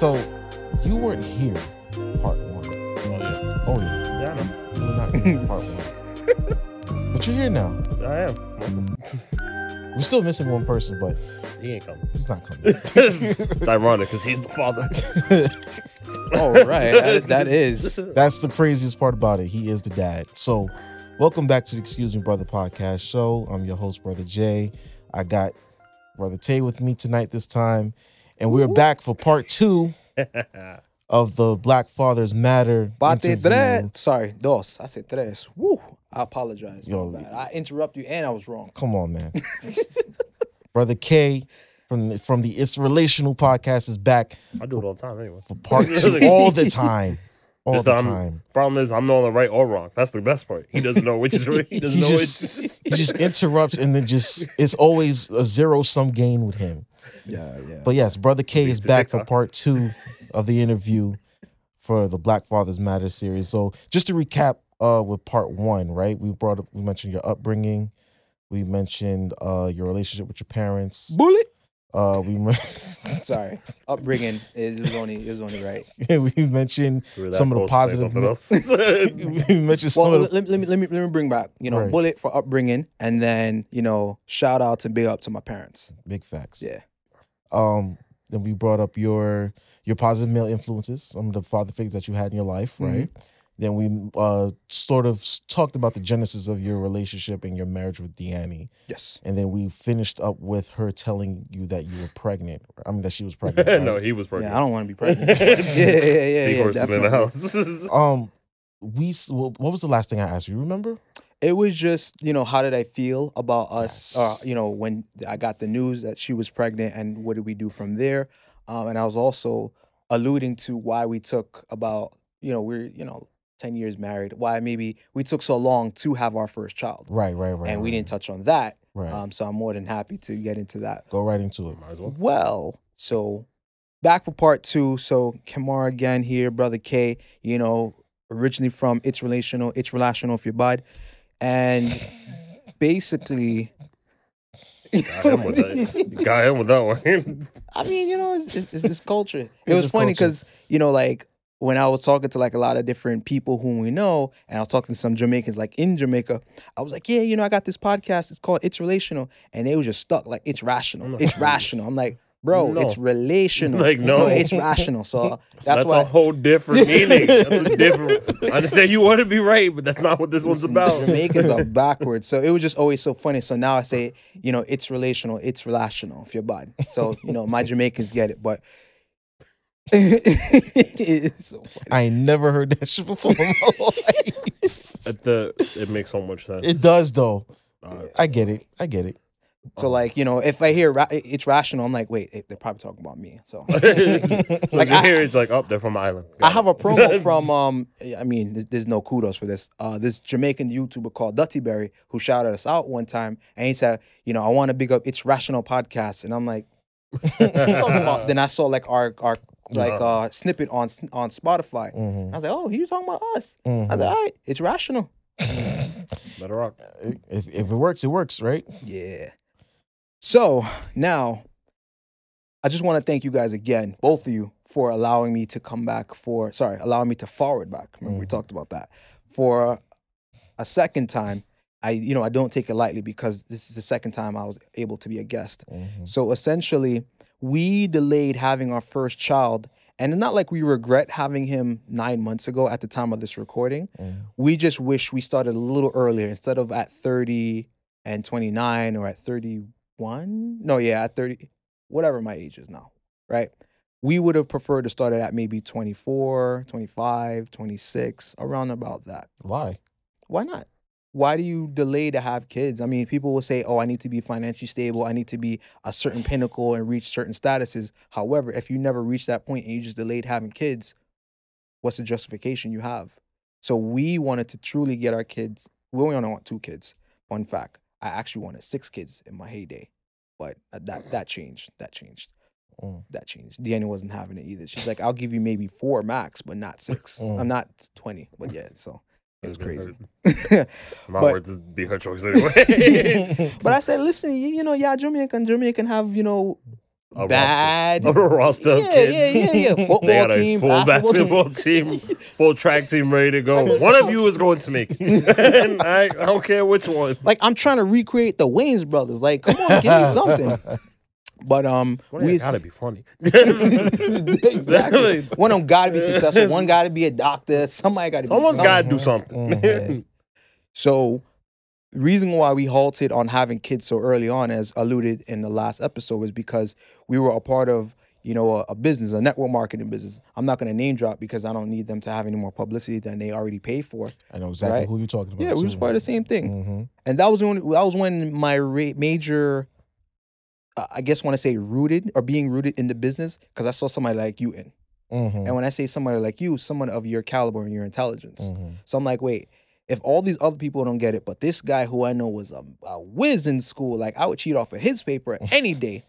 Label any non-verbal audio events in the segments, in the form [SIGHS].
So, you weren't here, part one. Oh yeah. Oh yeah, Yeah, I know. you were not here, part one. [LAUGHS] But you're here now. I am. [LAUGHS] We're still missing one person, but he ain't coming. he's not coming. [LAUGHS] it's ironic because he's the father. Oh, right. That, that is. That's the craziest part about it. He is the dad. So, welcome back to the Excuse Me Brother podcast show. I'm your host, Brother Jay. I got Brother Tay with me tonight this time, and we're back for part two [LAUGHS] of the Black Fathers Matter Bate interview. tres. Sorry, dos. I said tres. Woo. I apologize. Yo. Yo, bad. I interrupt you and I was wrong. Come on, man. [LAUGHS] Brother K from from the It's Relational podcast is back I do it all the time anyway. for part [LAUGHS] two all the time. All Just, the um, time. Problem is, I'm not on the right or wrong. That's the best part. He doesn't know which is right. He doesn't He know just which. he just interrupts and then just it's always a zero sum gain with him. Yeah, yeah. But yes, Brother K is the back for part two of the interview for the Black Fathers Matter series. So just to recap uh with part one, right? We brought up we mentioned your upbringing, we mentioned uh your relationship with your parents. Bullet. Uh we men- [LAUGHS] Sorry. Upbringing is it was only it was only right. [LAUGHS] we mentioned We were that some of the close to say positive something [LAUGHS] else. we mentioned some Well, of let, the, let, me, let me let me let me bring back you know Right. bullet for upbringing and then you know shout out and big up to my parents. big facts. Yeah. Um then we brought up your your positive male influences, some of the father figures that you had in your life, Mhm. right? Then we uh sort of talked about the genesis of your relationship and your marriage with Deanne. Yes. And then we finished up with her telling you that you were pregnant. I mean that she was [LAUGHS] pregnant. right? no, he was pregnant. Yeah, I don't want to be pregnant. [LAUGHS] yeah, yeah, yeah, yeah. Seahorses in the house. [LAUGHS] Um we what was the last thing I asked you? You remember? It was just, you know, how did I feel about us? Uh, you know, when I got the news that she was pregnant, and what did we do from there? Um, and I was also alluding to why we took about, you know, we're, you know, ten years married. Why maybe we took so long to have our first child, Right, right, right. and we right, didn't touch on that. Right. Um, so I'm more than happy to get into that. Go right into it. Might as well. Well, so back for part two. So Kemar again here, brother K. You know, originally from It's Relational, It's Relational if you bud, and basically. [LAUGHS] Got him with that. Got him with that one. [LAUGHS] I mean, you know, it's, it's, it's this culture. [LAUGHS] It It was funny because you know, like when I was talking to like a lot of different people whom we know, and I was talking to some Jamaicans like in Jamaica, I was like, yeah, you know, I got this podcast. It's called It's Relational, and they were just stuck like it's rational. It's rational. I'm like, bro, No. it's relational. [LAUGHS] Like, no. it's rational. So [LAUGHS] that's, That's, why a whole different [LAUGHS] meaning. That's a different. I understand you want to be right, but that's not what this one's Listen, about. Jamaicans are backwards. So it was just always so funny. So now I say, you know, it's relational, it's relational if you're bad. So, you know, my Jamaicans get it, but it's so funny. I never heard that shit before in my life. At the, it makes so much sense. It does though. Uh, I get it. I get it. So like, you know, if I hear ra- it's rational, I'm like, wait, they're probably talking about me. So [LAUGHS] so Like, like you I- hear, it's like, oh, they're from the island. I Got have it. a promo [LAUGHS] from um I mean there's, there's no kudos for this. Uh this Jamaican YouTuber called Dutty Berry who shouted us out one time and he said, you know, I want to big up it's rational podcast. And I'm like, what you talking about? then I saw like our our like Yeah. uh snippet on on Spotify. Mhm, I was like, oh, he was talking about us. I mhm. was like, all right, it's rational. Better rock. [LAUGHS] If if it works, it works, right? Yeah. So now, I just want to thank you guys again, both of you, for allowing me to come back for, sorry, allowing me to forward back. Remember, we Mhm. talked about that. For a second time, I, you know, I don't take it lightly because this is the second time I was able to be a guest. Mhm. So essentially, we delayed having our first child. And not like we regret having him nine months ago at the time of this recording Mhm. we just wish we started a little earlier instead of at 30 and 29 or at 31 no yeah at 30 whatever my age is now right? We would have preferred to start it at maybe 24 25 26 around about that. Why? why not? Why do you delay to have kids? I mean people will say oh i need to be financially stable. I need to be a certain pinnacle and reach certain statuses. However if you never reach that point and you just delayed having kids what's the justification you have? So we wanted to truly get our kids we only want two kids fun fact i actually wanted six kids in my heyday but uh, that that changed that changed Mm. that changed Deanna wasn't having it either she's like i'll give you maybe four max but not six Mm. i'm not 20 but yeah so It was crazy. [LAUGHS] My But- words is be her choice anyway. [LAUGHS] But I said, listen, you, you know, yeah, Jamaican, Jamaican have, you know, A roster- [LAUGHS] a roster of yeah, kids. yeah, yeah, yeah. [LAUGHS] Football They got a team, full basketball basketball team, full track team ready to go. One of you is going to make it. [LAUGHS] I, I don't care which one. Like I'm trying to recreate the Wayans brothers. Like, come on, give me something. But um, Well, we gotta be funny. exactly. One of them got to be successful. One got to be a doctor. Somebody got to. Someone's be got to do something. Mhm. So, reason why we halted on having kids so early on, as alluded in the last episode, was because we were a part of you know a, a business, a network marketing business. I'm not going to name drop because I don't need them to have any more publicity than they already pay for. I know exactly Right. who you're talking about. Yeah, we was part of the same thing. hmm and that was when that was when my ra- major uh, i guess want to say rooted or being rooted in the business because i saw somebody like you in hmm and when i say somebody like you someone of your caliber and your intelligence hmm so i'm like wait if all these other people don't get it but this guy who i know was a, a whiz in school like i would cheat off of his paper any day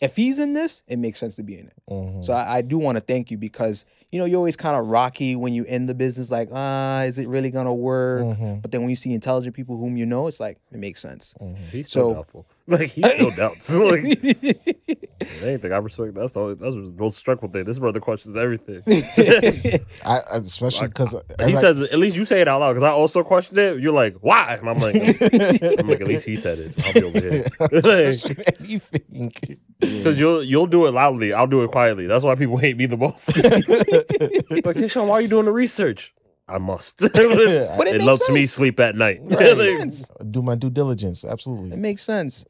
if he's in this it makes sense to be in it. Hmm so I, I do want to thank you because you know you're always kind of rocky when you in the business like ah is it really gonna work hmm but then when you see intelligent people whom you know, it's like it makes sense. [LAUGHS] He's still So- doubtful. [LAUGHS] Like he still doubts. like anything, I respect. That's the that's the most stressful thing. This brother questions everything. [LAUGHS] I, I- especially because He says, at least you say it out loud because I also questioned it. You're like, why? And I'm like, I'm like, at least he said it. I'll be over here. anything. Because you'll you'll do it loudly. I'll do it quietly. That's why people [LAUGHS] hate me the most. [LAUGHS] like, Tishan, why are you doing the research? I must. [LAUGHS] But it it makes lets me sleep at night. It makes Like. Do my due diligence. Absolutely. It makes sense.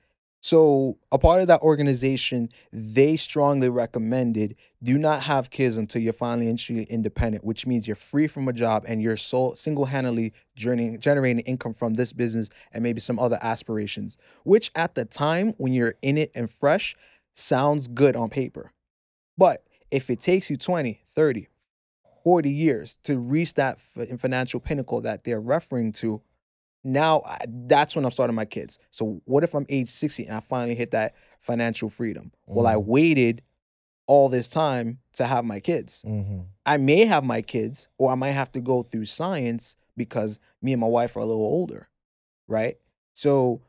So, a part of that organization, they strongly recommended do not have kids until you're financially independent, which means you're free from a job and you're so single-handedly generating, generating income from this business and maybe some other aspirations, which at the time when you're in it and fresh sounds good on paper. But if it takes you 20, 30, 40 years to reach that financial pinnacle that they're referring to, now that's when I'm starting my kids. So what if I'm age 60 and I finally hit that financial freedom? Well, I Mhm. waited all this time to have my kids. hmm I may have my kids, or I might have to go through science because me and my wife are a little older, right? So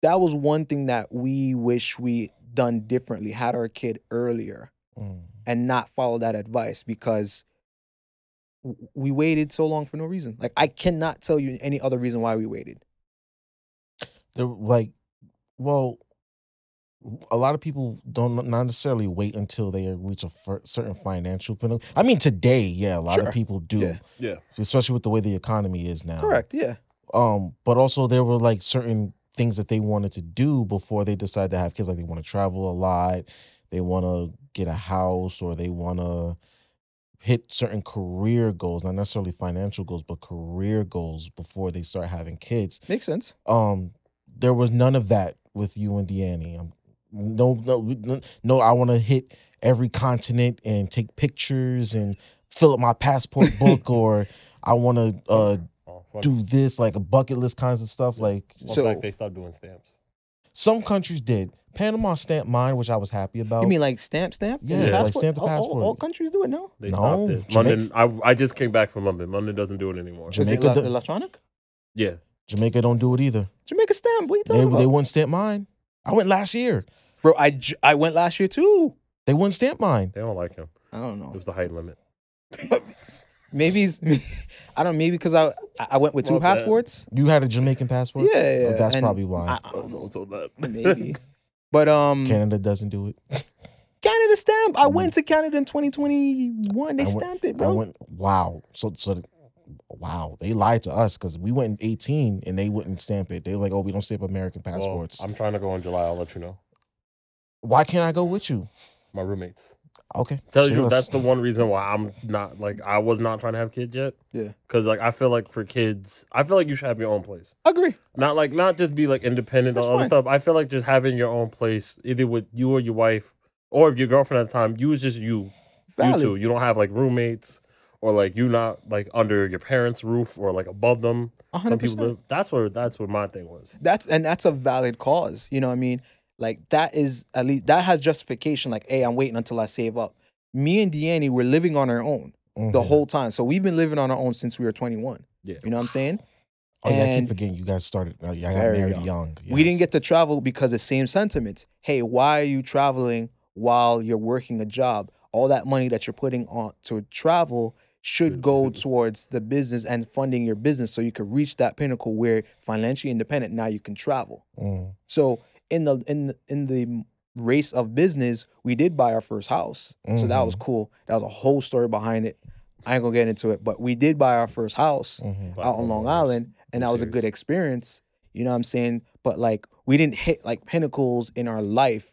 that was one thing that we wish we done differently, had our kid earlier mm and not follow that advice because we waited so long for no reason. Like I cannot tell you any other reason why we waited. They're like, well, a lot of people don't not necessarily wait until they reach a fir- certain financial pinnacle. I mean, today, yeah, a lot Sure. of people do, Yeah. Yeah. especially with the way the economy is now. Correct. Yeah. Um, but also there were like certain things that they wanted to do before they decided to have kids. Like they want to travel a lot, they want to get a house, or they want to hit certain career goals, not necessarily financial goals, but career goals before they start having kids. Makes sense. Um, there was none of that with you and Deanne. Um, no, no, no, no. I want to hit every continent and take pictures and fill up my passport book, [LAUGHS] or I want to uh, Oh, do this, like a bucket list kinds of stuff. Like fun So- fact, they stopped doing stamps. some countries did. Panama stamped mine, which I was happy about. You mean like stamp stamp? Yeah, The it's like passport? stamp the All- all- passport. All, countries do it now. They No, stopped it. Jamaica- London. I I just came back from London. London doesn't do it anymore. Jamaica it electronic? Yeah. Jamaica don't do it either. Jamaica stamp. What are you They, talking they about? They wouldn't stamp mine. I went last year. Bro, I, j- I went last year too. They wouldn't stamp mine. They don't like him. I don't know. It was the height limit. Maybe it's, [LAUGHS] I don't. know, Maybe because I I went with two My bad. passports. You had a Jamaican passport. Yeah, yeah, Oh, that's and probably why. I- I was also that. [LAUGHS] maybe. [LAUGHS] But um, Canada doesn't do it. Canada stamp. I went to Canada in 2021. They I went- stamped it, I bro. went. Wow. So so. Wow, they lied to us because we went in 18 and they wouldn't stamp it. They were like, "Oh, we don't stamp American Well, passports." I'm trying to go in July. I'll let you know. Why can't I go with you? My roommates. Okay, Tell you let's- that's the one reason why I'm not like I was not trying to have kids yet. Yeah. Cause like I feel like for kids, I feel like you should have your own place. I Agree. Not like not just be like independent That's or other fine. stuff. I feel like just having your own place, either with you or your wife, or if your girlfriend at the time, you is just you. Valid. You two. You don't have like roommates or like you not like under your parents' roof or like above them. A Some people live. That's where that's what my thing was. That's and that's a valid cause. You know what I mean? Like that is at least that has justification. Like, hey, I'm waiting until I save up. Me and Deanne, we're living on our own. the Mhm. whole time. So we've been living on our own since we were 21. Yeah. You know what I'm saying? [SIGHS] Oh yeah, I keep forgetting you guys started. Uh, yeah, I got married young. young. We didn't get to travel because the same sentiments. Hey, why are you traveling while you're working a job? All that money that you're putting on to travel should Should- go towards the business and funding your business so you can reach that pinnacle where financially independent now you can travel. Mm, So in the in the, in the race of business, we did buy our first house. So that was Mm-hmm. cool. That was a whole story behind it. I ain't gonna get into it, but we did buy our first house mhm. out on Long Island, and that was a good experience. You know what I'm saying? But like we didn't hit like pinnacles in our life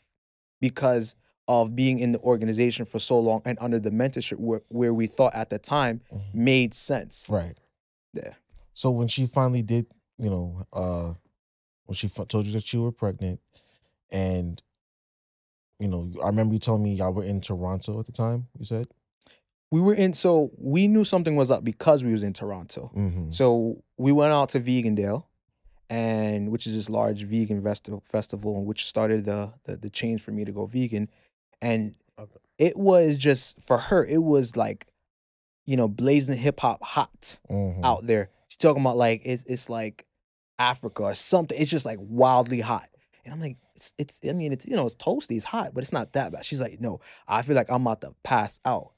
because of being in the organization for so long and under the mentorship where, where we thought at the time Mhm. made sense. Right. Yeah. So when she finally did, you know, uh when she f- told you that you were pregnant, and you know, I remember you telling me y'all were in Toronto at the time. You said. We were in so we knew something was up because we was in Toronto. Mm-hmm. So we went out to Vegandale, and which is this large vegan festival festival, which started the, the the change for me to go vegan, and Okay. it was just for her. It was like, you know, blazing hip hop hot Mm-hmm. out there. She's talking about like it's it's like Africa or something. It's just like wildly hot, and I'm like, it's it's. I mean, it's you know, it's toasty, it's hot, but it's not that bad. She's like, no, I feel like I'm about to pass out.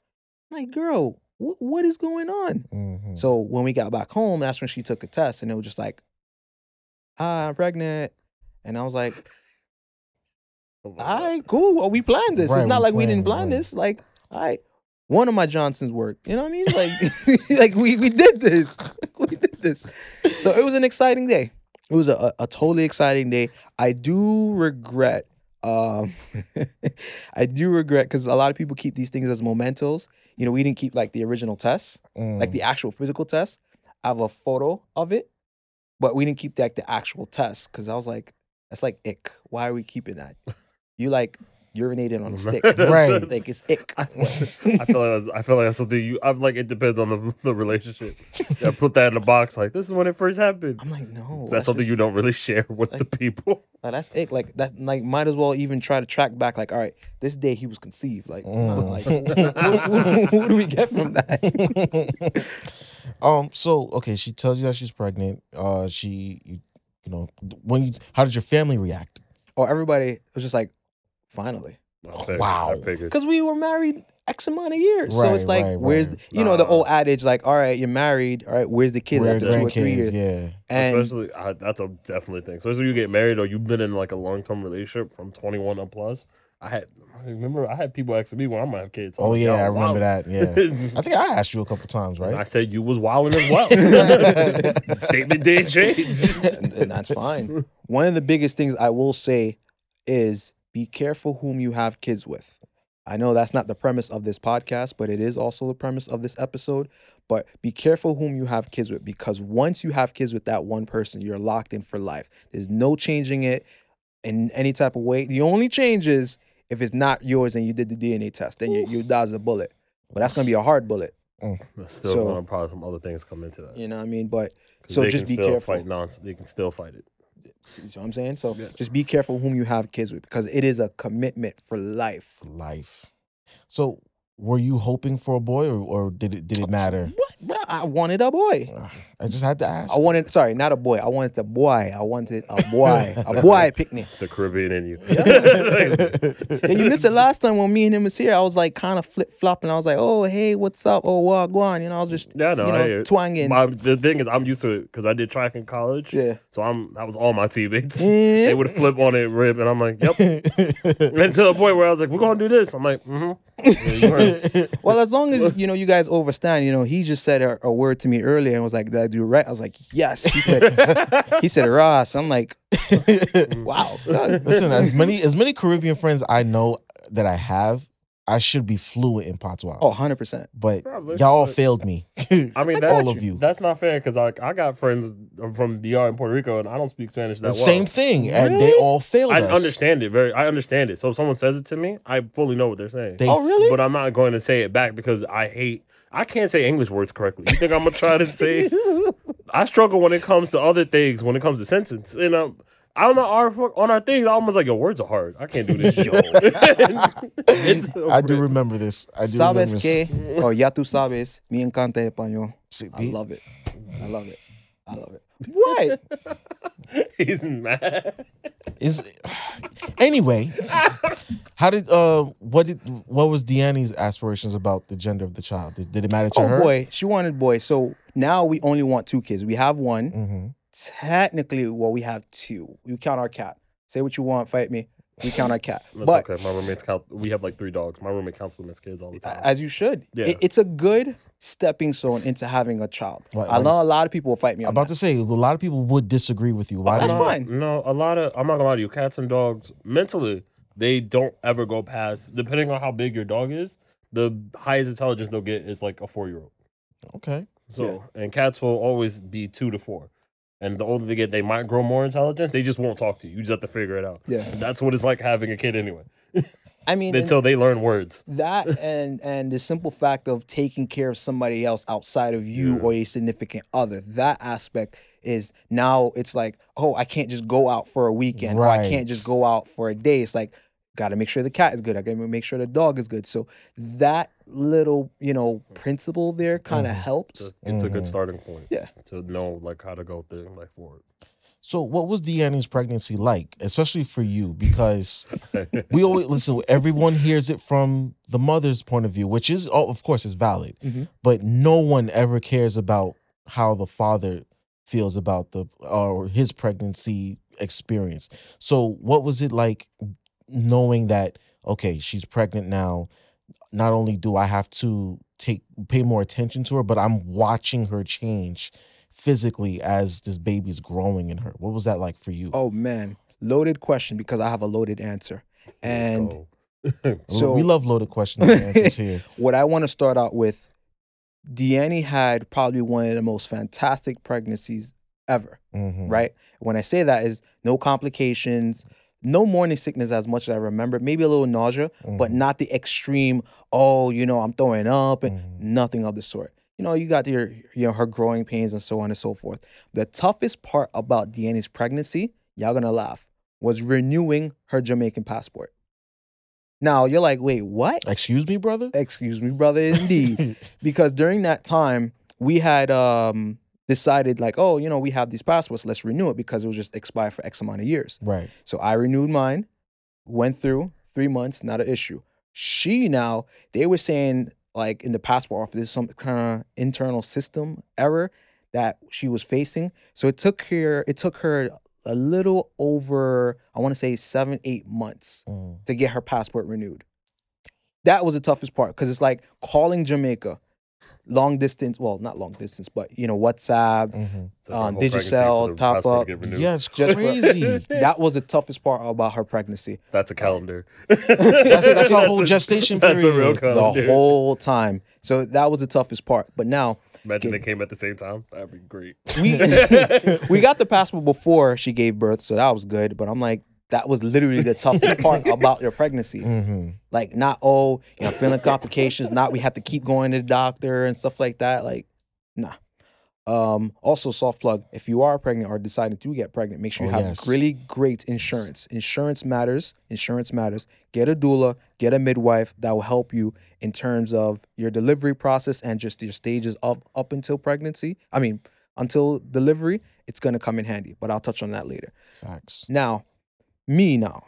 I'm like, girl, wh- what is going on? Mm-hmm. So when we got back home, that's when she took a test, and it was just like, ah, I'm pregnant. And I was like, [LAUGHS] Oh all right, cool. Well, we planned this. Right, it's not we like we didn't plan right. this. Like, all right, one of my Johnsons worked. You know what I mean? Like, [LAUGHS] like we we did this. [LAUGHS] we did [LAUGHS] this. So it was an exciting day. It was a, a, totally exciting day. I do regret. Um, [LAUGHS] I do regret because a lot of people keep these things as mementos. You know, we didn't keep like the original tests Mm. like the actual physical test. I have a photo of it, but we didn't keep like the actual test because I was like, that's like ick. Why are we keeping that? [LAUGHS] You like urinated on a stick, Right. Like it's ick. I, I feel like that's, I feel like that's something you. I'm like it depends on the the relationship. Yeah, put that in a box. Like this is when it first happened. I'm like, no. that's something you don't really share with the people. like, that's ick. Like that. Like might as well even try to track back. Like, all right, this day he was conceived. Like, Mm. like what, [LAUGHS] [LAUGHS] what- what do we get from that? [LAUGHS] um. So okay, she tells you that she's pregnant. Uh, she, you, you know, when you, how did your family react? Oh, everybody was just like, finally, I Wow. Because we were married X amount of years. so it's like, right, where's right. the, you know the old adage like, all right, you're married. All right, where's the kids Where after two or three grandkids, years? Yeah. And Especially, I, that's a definitely thing. So, as you get married or you've been in like a long term relationship from 21 up plus, I had I remember I had people asking me when I'm gonna have kids. Oh, I'm Oh like, yeah, I remember wild." that. Yeah. [LAUGHS] I think I asked you a couple times, And I said you was wilding as well. [LAUGHS] [LAUGHS] Statement did change. and, and that's fine. One of the biggest things I will say is be careful whom you have kids with. I know that's not the premise of this podcast, but it is also the premise of this episode. But be careful whom you have kids with because once you have kids with that one person, you're locked in for life. There's no changing it in any type of way. The only change is if it's not yours and you did the DNA test, then you, you dodge a bullet. But that's gonna be a hard bullet. Mm, There's still So- probably some other things come into that. You know what I mean? But so just be careful. Fight nonsense. They can still fight it. See what I'm saying? So Yeah. just be careful whom you have kids with because it is a commitment for life. For life. So, were you hoping for a boy, or, or did it did it matter? What? Bro, I wanted a boy. [SIGHS] I just had to ask. I wanted, sorry, not a boy. I wanted a boy. I wanted a [LAUGHS] boy. a boy picnic. It's the Caribbean in you. Yeah, [LAUGHS] you missed it last time when me and him was here. I was like kind of flip flopping. I was like, oh, hey, what's up? Oh, what, go on. You know, I was just, Yeah, I you know, hear it. twanging. My, the thing is, I'm used to it because I did track in college. yeah. So I'm that was all my teammates. Yeah. [LAUGHS] They would flip on it, rip, and I'm like, yep. and to the point where I was like, we're gonna do this. I'm like, mm-hmm. [LAUGHS] Well, as long as, you know, you guys overstand, you know, he just said a, a word to me earlier and was like, did I do it right? I was like, yes. He said, [LAUGHS] he said, Ross. I'm like, [LAUGHS] wow. Listen, as many as many Caribbean friends I know that I have, I should be fluent in patois. Oh, 100%. but Probably, y'all but- failed me. [LAUGHS] I mean, that's, all of you. That's not fair because like I got friends from DR in Puerto Rico, and I don't speak Spanish that the well. same thing, and they all failed I us. understand it very. I understand it. So if someone says it to me, I fully know what they're saying. They Oh, really? but I'm not going to say it back because I hate. I can't say English words correctly. You think I'm gonna try to say? [LAUGHS] I struggle when it comes to other things. When it comes to sentence, you know, on our on our things, I almost like your words are hard. I can't do this. [LAUGHS] Yo. [LAUGHS] It's I do remember this. I do Sabes remember. que, oh, ya tú sabes, me encanta español. See, I love it. I love it. I love it. What? [LAUGHS] He's mad. is anyway. How did uh what did what was Deanne's aspirations about the gender of the child? Did, did it matter to Oh her? boy, she wanted boy. So now we only want two kids. We have one. hmm Technically, well, we have two. You count our cat. Say what you want, fight me. We count our cat. [LAUGHS] That's but okay. My roommates count. We have like three dogs. My roommate counts them as kids all the time. as you should. Yeah. It- it's a good stepping stone into having a child. Right, I like- know a lot of people will fight me on About that. to say a lot of people would disagree with you. Oh, Why that's did no, fine. No, a lot of I'm not gonna lie to you. Cats and dogs mentally they don't ever go past. Depending on how big your dog is, the highest intelligence they'll get is like a four year old. Okay. So and cats will always be two to four. And the older they get, they might grow more intelligence. They just won't talk to you. You just have to figure it out. Yeah. And that's what it's like having a kid anyway. I mean, [LAUGHS] Until they learn words. that and and the simple fact of taking care of somebody else outside of you Yeah. or a significant other. That aspect is now it's like, oh, I can't just go out for a weekend or I can't just go out for a day. It's like, got to make sure the cat is good. I got to make sure the dog is good. So that little, you know, principle there kind of Mhm. helps. Just it's a good Mhm. starting point. Yeah. To know like how to go through like forward. So what was Deanne's pregnancy like, especially for you? Because we always [LAUGHS] listen. Everyone hears it from the mother's point of view, which is, oh, of course, is valid. Mhm. But no one ever cares about how the father feels about the or his pregnancy experience. So, what was it like knowing that okay, she's pregnant now? Not only do I have to take pay more attention to her, but I'm watching her change physically as this baby's growing in her. What was that like for you? Oh man, loaded question because I have a loaded answer. And [LAUGHS] so we love loaded questions and answers here. [LAUGHS] what I want to start out with, Deanne had probably one of the most fantastic pregnancies ever, Mhm. right? When I say that is no complications, no morning sickness as much as I remember, maybe a little nausea, but Mhm. not the extreme, oh, you know, I'm throwing up and Mhm. nothing of the sort. You know, you got your, you know, her growing pains and so on and so forth. The toughest part about Deanne's pregnancy, y'all gonna laugh, was renewing her Jamaican passport. Now you're like, wait, what? Excuse me, brother. Excuse me, brother, indeed. [LAUGHS] because during that time, we had um decided like, oh, you know, we have these passports, let's renew it because it was just expired for X amount of years. right. So I renewed mine, went through three months, not an issue. She now, they were saying like in the passport office, there's some kind of internal system error that she was facing. So it took her, it took her a little over, I want to say seven, eight months Mm. to get her passport renewed. That was the toughest part because it's like calling Jamaica, long distance. Well, not long distance, but you know WhatsApp. Mhm. It's like um, my whole pregnancy Digicel, top up. get renewed. Yeah, it's Just crazy. [LAUGHS] That was the toughest part about her pregnancy. That's a calendar. That's- that's a [LAUGHS] whole gestation That's a real period. calendar. the whole time. So that was the toughest part. But now Imagine they came at the same time. That'd be great. we [LAUGHS] we got the passport before she gave birth, so that was good. But I'm like, that was literally the toughest [LAUGHS] part about your pregnancy. Mhm. Like, not oh, you know, feeling complications. Not we have to keep going to the doctor and stuff like that. Like, nah. Um, also, soft plug. If you are pregnant or deciding to get pregnant, make sure you Oh, have yes. really great insurance. Insurance matters. Insurance matters. Get a doula, get a midwife that will help you in terms of your delivery process and just your stages up up until pregnancy. I mean, until delivery, it's gonna come in handy. But I'll touch on that later. Facts. Now, me now,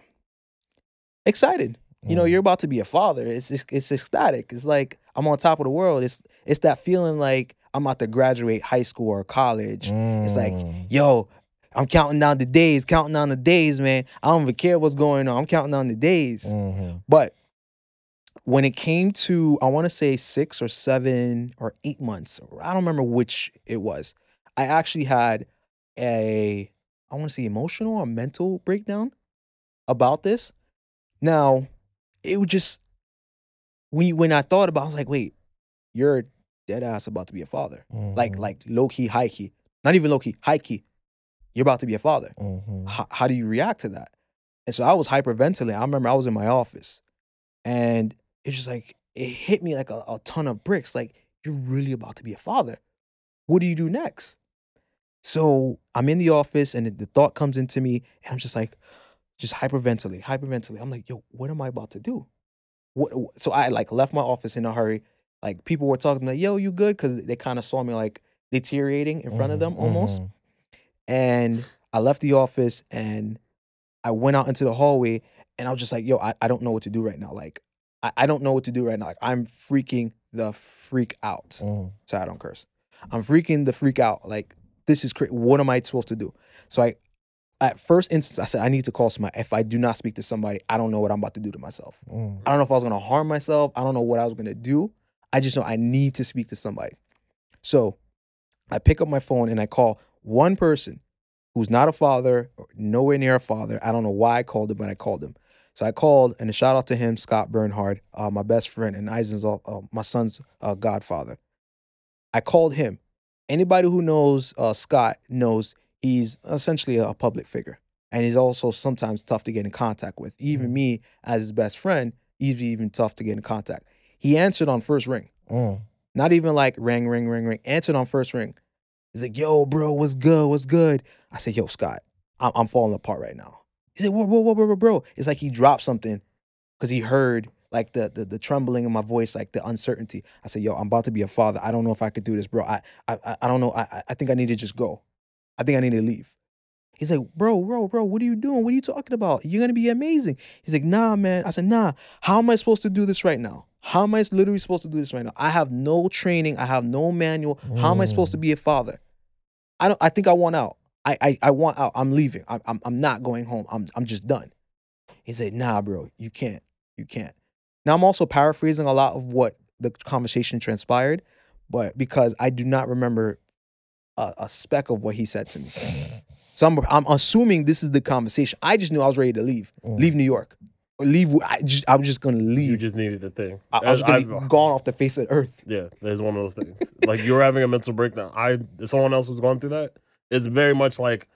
excited. You know, Mm. you're about to be a father. It's it's, it's ecstatic. It's like I'm on top of the world. It's it's that feeling like I'm about to graduate high school or college. It's like, Mm. yo, I'm counting down the days, counting down the days, man. I don't even care what's going on. I'm counting down the days. Mhm. But when it came to, I want to say six or seven or eight months, or I don't remember which it was. I actually had a, I want to say emotional or mental breakdown about this. Now, it was just when you, when I thought about, it, I was like, wait, you're dead ass about to be a father, like Mhm. like low key, high key, not even low key, high key. You're about to be a father Mhm. how, how do you react to that? And so I was hyperventilating. I remember I was in my office and it's just like, it hit me like a, a ton of bricks. Like, you're really about to be a father. What do you do next? So I'm in the office and the thought comes into me, and I'm just like, just hyperventilate, hyperventilate. I'm like, yo, what am I about to do? What? wh- So I like left my office in a hurry. Like people were talking like, yo, you good? Because they kind of saw me like deteriorating in front of Mhm, them almost. mhm. And I left the office and I went out into the hallway and I was just like, yo, I, I don't know what to do right now. Like, I, I don't know what to do right now. Like, I'm freaking the freak out. So I don't curse. I'm freaking the freak out. Like, this is crazy. What am I supposed to do? So I, at first instance, I said, I need to call somebody. If I do not speak to somebody, I don't know what I'm about to do to myself. Mhm. I don't know if I was gonna harm myself. I don't know what I was gonna do. I just know I need to speak to somebody. So I pick up my phone and I call one person who's not a father, or nowhere near a father. I don't know why I called him, but I called him. So I called and a shout out to him, Scott Bernhard, uh, my best friend and Eisen's uh, my son's uh, godfather. I called him. Anybody who knows uh, Scott knows he's essentially a, public figure, and he's also sometimes tough to get in contact with. Even Mhm. me, as his best friend, he's even tough to get in contact. He answered on first ring. Mm. Not even like ring, ring, ring, ring. Answered on first ring. He's like, yo, bro, what's good? What's good? I said, yo, Scott, I'm, I'm falling apart right now. He said, whoa, whoa, whoa, whoa, whoa, bro. It's like he dropped something because he heard like the, the the trembling in my voice, like the uncertainty. I said, yo, I'm about to be a father. I don't know if I could do this, bro. I I I- don't know. I- I think I need to just go. I think I need to leave. He's like, bro, bro, bro, what are you doing? What are you talking about? You're gonna be amazing. He's like, nah, man. I said, nah. How am I supposed to do this right now? How am I literally supposed to do this right now? I have no training. I have no manual. How am I supposed to mm. be a father? I don't. I think I want out. I I, I want out. I'm leaving. I, I'm I'm not going home. I'm I'm just done. He said, nah, bro, you can't. You can't. Now I'm also paraphrasing a lot of what the conversation transpired, but because I do not remember a, a speck of what he said to me. So I'm I'm assuming this is the conversation. I just knew I was ready to leave. Mm. Leave New York. Or leave. I just I was just gonna leave. You just needed the thing. I, I was As gonna I've- be gone off the face of the earth. Yeah, there's one of those things. like you're having a mental breakdown. I someone else was going through that. It's very much like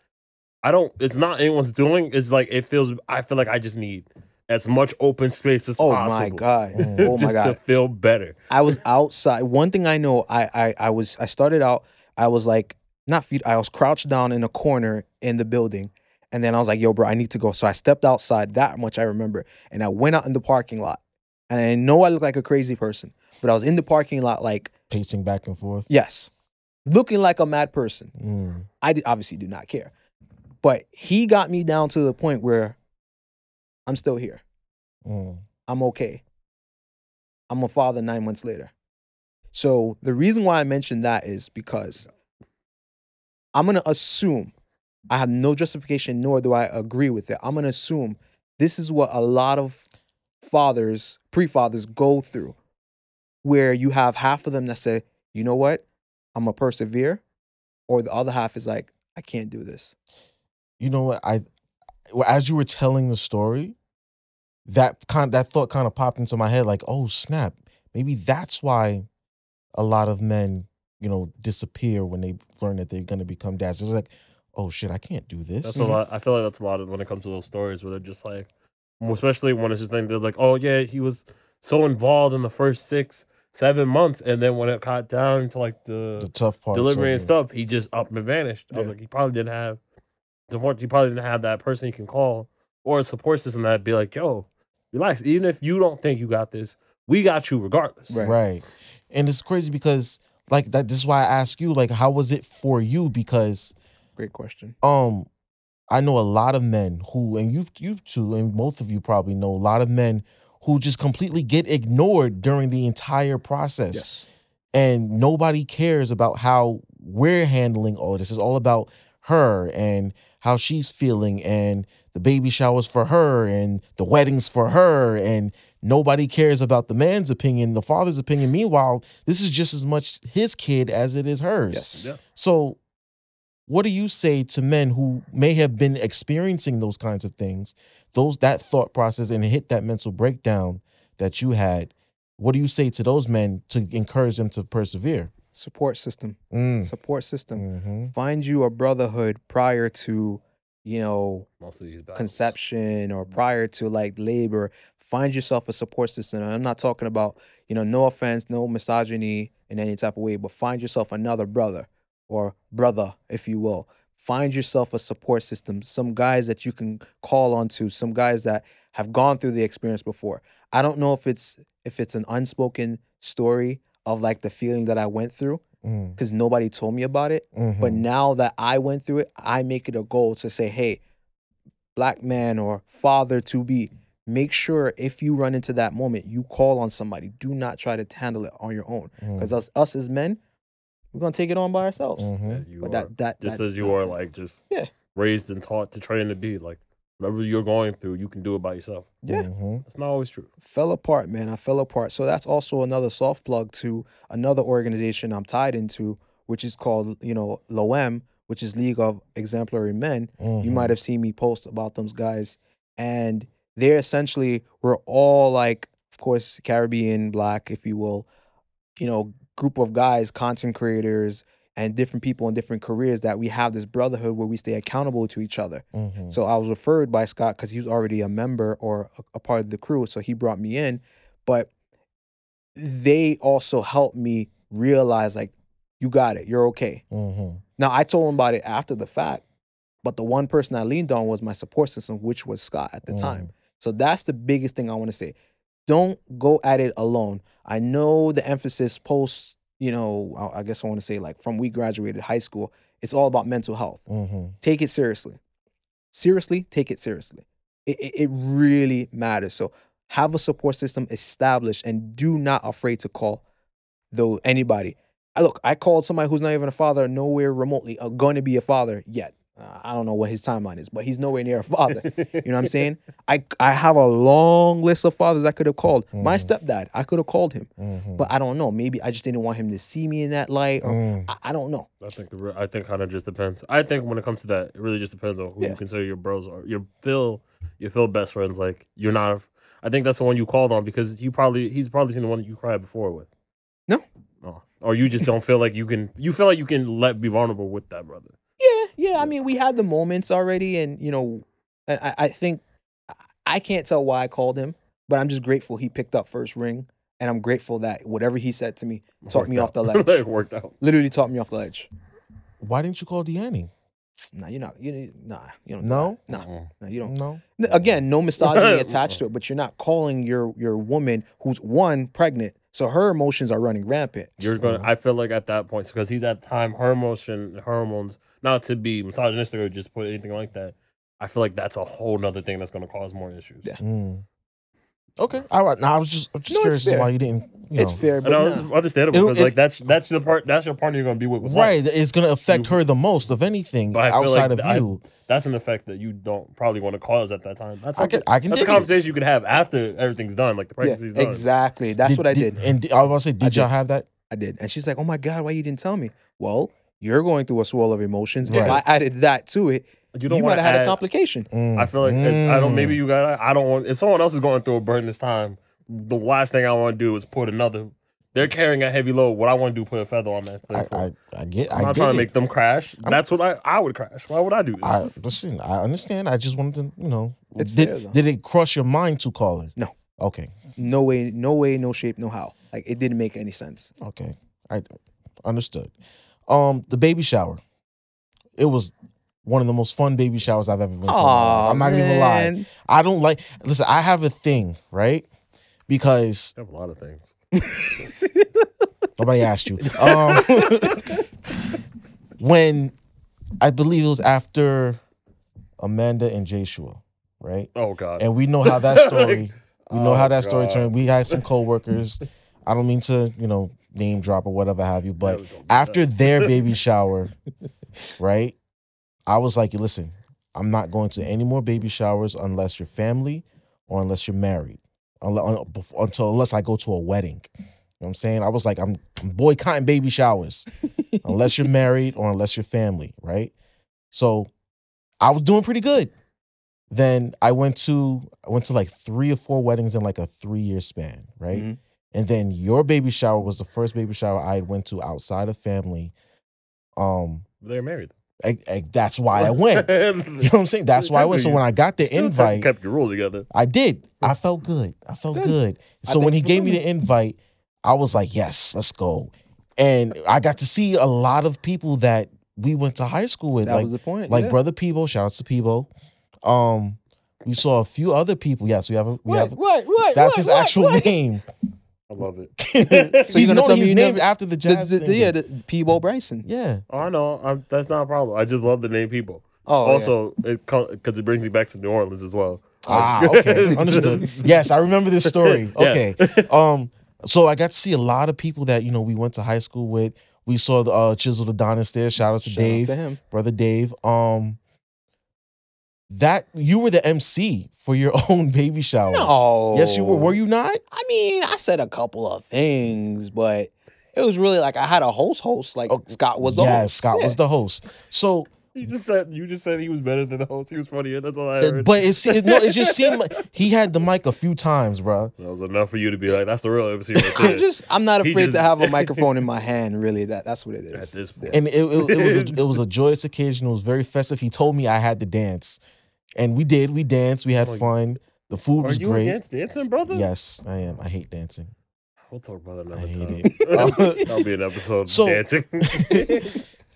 I don't. It's not anyone's doing. It's like it feels. I feel like I just need as much open space as Oh possible. Oh my god. [LAUGHS] Mm. Oh my just to feel better. I was outside. One thing I know, I I I was I started out. I was like not feet. I was crouched down in a corner in the building, and then I was like, "Yo, bro, I need to go." So I stepped outside. That much I remember, and I went out in the parking lot. And I know I look like a crazy person, but I was in the parking lot, like Pacing back and forth. yes, looking like a mad person. Mm. I did, obviously do not care, but he got me down to the point where I'm still here. Mm. I'm okay. I'm a father nine months later. So the reason why I mentioned that is because I'm gonna assume I have no justification, nor do I agree with it. I'm gonna assume this is what a lot of fathers, pre-fathers, go through, where you have half of them that say, "You know what? I'm gonna persevere," or the other half is like, "I can't do this." You know what? I as you were telling the story, that kind that thought kind of popped into my head. Like, oh snap! Maybe that's why a lot of men, you know, disappear when they learn that they're going to become dads. It's like, oh shit, I can't do this. That's a lot. I feel like that's a lot of when it comes to those stories where they're just like, especially when it's just like they're like, oh yeah, he was so involved in the first six, seven months, and then when it got down to like the the tough part. delivery and stuff, he just up and vanished. I was like, he probably didn't have, unfortunately, he probably didn't have that person he can call or a support system that'd be like, yo, relax. Even if you don't think you got this, we got you regardless. Right. Right. And it's crazy because like that this is why I ask you like how was it for you because Great question. um I know a lot of men who and you you two, and both of you probably know a lot of men who just completely get ignored during the entire process Yes. and nobody cares about how we're handling all of this. It's all about her and how she's feeling and the baby showers for her and the weddings for her and nobody cares about the man's opinion, the father's opinion. Meanwhile, this is just as much his kid as it is hers. Yes. Yeah. So what do you say to men who may have been experiencing those kinds of things, those that thought process and hit that mental breakdown that you had? What do you say to those men to encourage them to persevere? Support system. Mm. Support system. Mm-hmm. find you a brotherhood prior to you know Most of these conception or prior to like labor find yourself a support system and i'm not talking about you know no offense no misogyny in any type of way but find yourself another brother or brother, if you will. Find yourself a support system, some guys that you can call onto, some guys that have gone through the experience before. I don't know if it's if it's an unspoken story of like the feeling that I went through Mm, because nobody told me about it. But mhm, now that I went through it, I make it a goal to say, hey, black man or father to be, make sure if you run into that moment, you call on somebody. Do not try to handle it on your own. mm, Because us, us as men, we're gonna take it on by ourselves. mhm. As you But are, that that just as you are like just Yeah. raised and taught to train to be like whatever you're going through, you can do it by yourself. Yeah. mhm. That's not always true. fell apart, man. I fell apart. So that's also another soft plug to another organization I'm tied into, which is called, you know, LOEM, which is League of Exemplary Men. You Mhm. might have seen me post about those guys. And they're essentially, we're all like, of course, Caribbean, black, if you will, you know, group of guys, content creators, and different people in different careers that we have this brotherhood where we stay accountable to each other. Mhm. So I was referred by Scott because he was already a member or a, a part of the crew. So he brought me in. But they also helped me realize, like, you got it. You're okay. Mhm. Now, I told him about it after the fact, but the one person I leaned on was my support system, which was Scott at the Mm. time. So that's the biggest thing I want to say. Don't go at it alone. I know the emphasis post, you know, I guess I want to say like from we graduated high school, it's all about mental health Mhm. take it seriously. Seriously, take it seriously. It, it, it really matters. So have a support system established and do not afraid to call though anybody. I look, I called somebody who's not even a father, nowhere remotely uh, going to be a father yet. Uh, I don't know what his timeline is, but he's nowhere near a father. You know what I'm saying? [LAUGHS] I I have a long list of fathers I could have called. My Mhm. stepdad, I could have called him, Mhm. but I don't know. Maybe I just didn't want him to see me in that light, or Mm. I, I don't know. I think the I think kind of just depends. I think when it comes to that, it really just depends on who Yeah. you consider your bros or your Phil, your Phil best friends. Like you're not. a- I think that's the one you called on because you probably he's probably seen the one that you cried before with. No. Oh. Or you just don't feel like you can. You feel like you can let be vulnerable with that brother. Yeah, yeah. I mean, we had the moments already, and you know, and I, I think I can't tell why I called him, but I'm just grateful he picked up first ring, and I'm grateful that whatever he said to me talked me Worked off the [LAUGHS] ledge. it worked out. Literally talked me off the ledge. Why didn't you call Deanne? Nah, you're not. You nah. You don't. No? Nah. Mm-mm. No, you don't. No. Again, no misogyny [LAUGHS] attached to it, but you're not calling your your woman who's one pregnant, so her emotions are running rampant. You're gonna. I feel like at that point, because he's at time, her emotion, hormones, not to be misogynistic or just put anything like that. I feel like that's a whole nother thing that's gonna cause more issues. Yeah. Mm. Okay. All right. Now I was just, I'm just No, it's curious as to fair. why you didn't. You It's know. fair, but And I nah. was understandable It- because it- like that's that's the part that's your partner you're gonna be with. with life. Right. It's gonna affect You- her the most of anything But I feel outside like of I- you. That's an effect that you don't probably want to cause at that time. That's I can. something- I can. that's a dig it. conversation you could have after everything's done, like the yeah, pregnancy's done. exactly. That's what I did. And di- I was about to say, did did. y'all have that? I did. And she's like, oh my God, why you didn't tell me? Well, you're going through a swirl of emotions. If Right. I added that to it, You you, don't might want to have had a complication. Mm, I feel like if, I don't. Maybe mm. you got. I don't want. If someone else is going through a burden this time, the last thing I want to do is put another. They're carrying a heavy load. What I want to do, put a feather on that. I, I, I get. I'm not get trying it. to make them crash. I'm- That's what I. I would crash. Why would I do I, this? listen, I understand. I just wanted to, you know, It's did, fair, though. did it cross your mind to call her? No. Okay. No way, no way, no shape, no how. Like it didn't make any sense. Okay. I understood. Um, the baby shower. It was one of the most fun baby showers I've ever been to. in my life. I'm not even gonna lie. I don't like. Listen, I have a thing, right? Because I have a lot of things. [LAUGHS] nobody asked you. Um, [LAUGHS] when I believe it was after Amanda and Joshua, right? Oh God. And we know how that [LAUGHS] story. We know how Oh, that story turned. We had some coworkers. I don't mean to, you know, name drop or whatever have you, but Never told me after that. their baby shower, right? I was like, listen, I'm not going to any more baby showers unless you're family or unless you're married. Unless, until unless I go to a wedding. You know what I'm saying? I was like, I'm, I'm boycotting baby showers [LAUGHS] unless you're married or unless you're family, right? So I was doing pretty good. Then I went to I went to like three or four weddings in like a three year span, right? Mhm. And then your baby shower was the first baby shower I went to outside of family. Um, They're married. I- I- that's why I [LAUGHS] went. You know what I'm saying? That's why I went. So when I got the invite, kept your rule together. I did. I felt good. I felt Good. good. So when he gave me the invite, I was like, yes, let's go. and I got to see a lot of people that we went to high school with, That like was the point. like yeah. brother Peebo. Shout out to Peebo. Um, we saw a few other people. Yes, we have. A, we What? have. What? What? That's his actual name. I love it. [LAUGHS] So he's you're gonna no, tell me he's you named never- after the The, jazz. the, the, singer. yeah, the Peabo Bryson. yeah. Oh, I know. I'm, that's not a problem. I just love the name people. Oh, yeah. also, it because it brings me back to New Orleans as well. Ah, okay, [LAUGHS] understood. Yes, I remember this story. [LAUGHS] Yeah. Okay, um, so I got to see a lot of people that you know we went to high school with. We saw the uh, Chisel Adonis there. Shout out to Shout out Dave, to him. brother Dave. Um, that you were the MC for your [LAUGHS] own baby shower. No. Yes, you were. Were you not? I mean, I said a couple of things, but it was really like I had a host host. Like Oh, Scott was the yes, host. Scott Yeah. was the host. So, You just said you just said he was better than the host. He was funnier. That's all I heard. but it's it, no, it just seemed [LAUGHS] like he had the mic a few times, bro. that was enough for you to be like, "That's the real MC right I'm just I'm not afraid just- to have a [LAUGHS] microphone in my hand. Really, that that's what it is. At this point, and it, it, it was a, it was a joyous occasion. It was very festive. He told me I had to dance, and we did. We danced. We had Oh, fun. The food are was you great. against dancing, brother? Yes, I am. I hate dancing. We'll talk about it I hate time. it. [LAUGHS] That'll be an episode. So- dancing. [LAUGHS]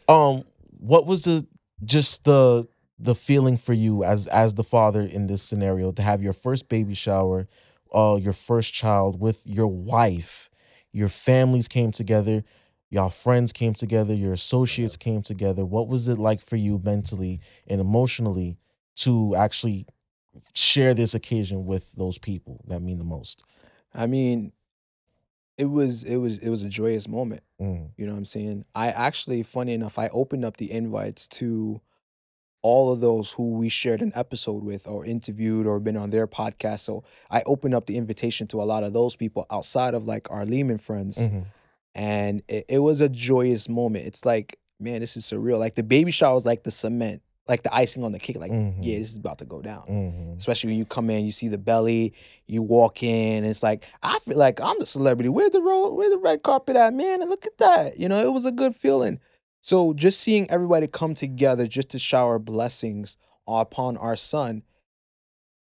Um, what was the just the the feeling for you as as the father in this scenario to have your first baby shower, uh, your first child with your wife, your families came together, y'all friends came together, your associates came together. What was it like for you mentally and emotionally to actually share this occasion with those people that mean the most? I mean, it was it was it was a joyous moment. Mm, You know what I'm saying? I actually, funny enough, I opened up the invites to all of those who we shared an episode with or interviewed or been on their podcast. So I opened up the invitation to a lot of those people outside of like our Lehman friends. mhm, And it, it was a joyous moment. It's like, man, this is surreal. Like the baby shower was like the cement, like the icing on the cake. Like, Mhm. yeah, this is about to go down mhm. especially when you come in, you see the belly, you walk in, and it's like I feel like I'm the celebrity. Where the road, where the red carpet at, man? And look at that. You know, it was a good feeling. So just seeing everybody come together just to shower blessings upon our son.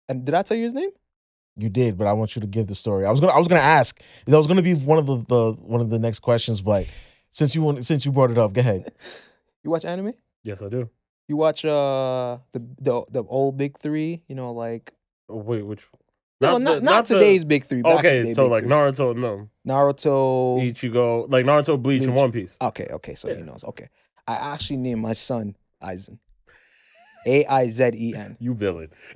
And did I tell you his name? You did, but I want you to give the story. I was gonna I was gonna ask. That was gonna be one of the, the one of the next questions, but since you want since you brought it up, go ahead. [LAUGHS] You watch anime? yes, I do. You watch uh the the the old big three? You know, like wait, which? no, the- not, not, the- today's big three. back in the Okay, day so like three. Naruto, no. Naruto. Ichigo, like Naruto, Bleach, and One Piece. Okay, okay, so he knows. Okay. I actually named my son Aizen. A I Z E N. You villain. [LAUGHS]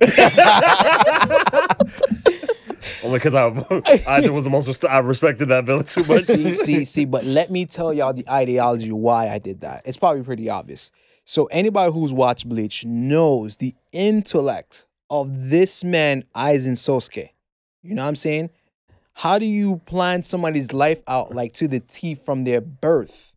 Only [LAUGHS] because I, I was the most. I respected that villain too much. see, see, see, but let me tell y'all the ideology why I did that. It's probably pretty obvious. So anybody who's watched Bleach knows the intellect of this man, Aizen Sosuke. You know what I'm saying? How do you plan somebody's life out like to the T from their birth?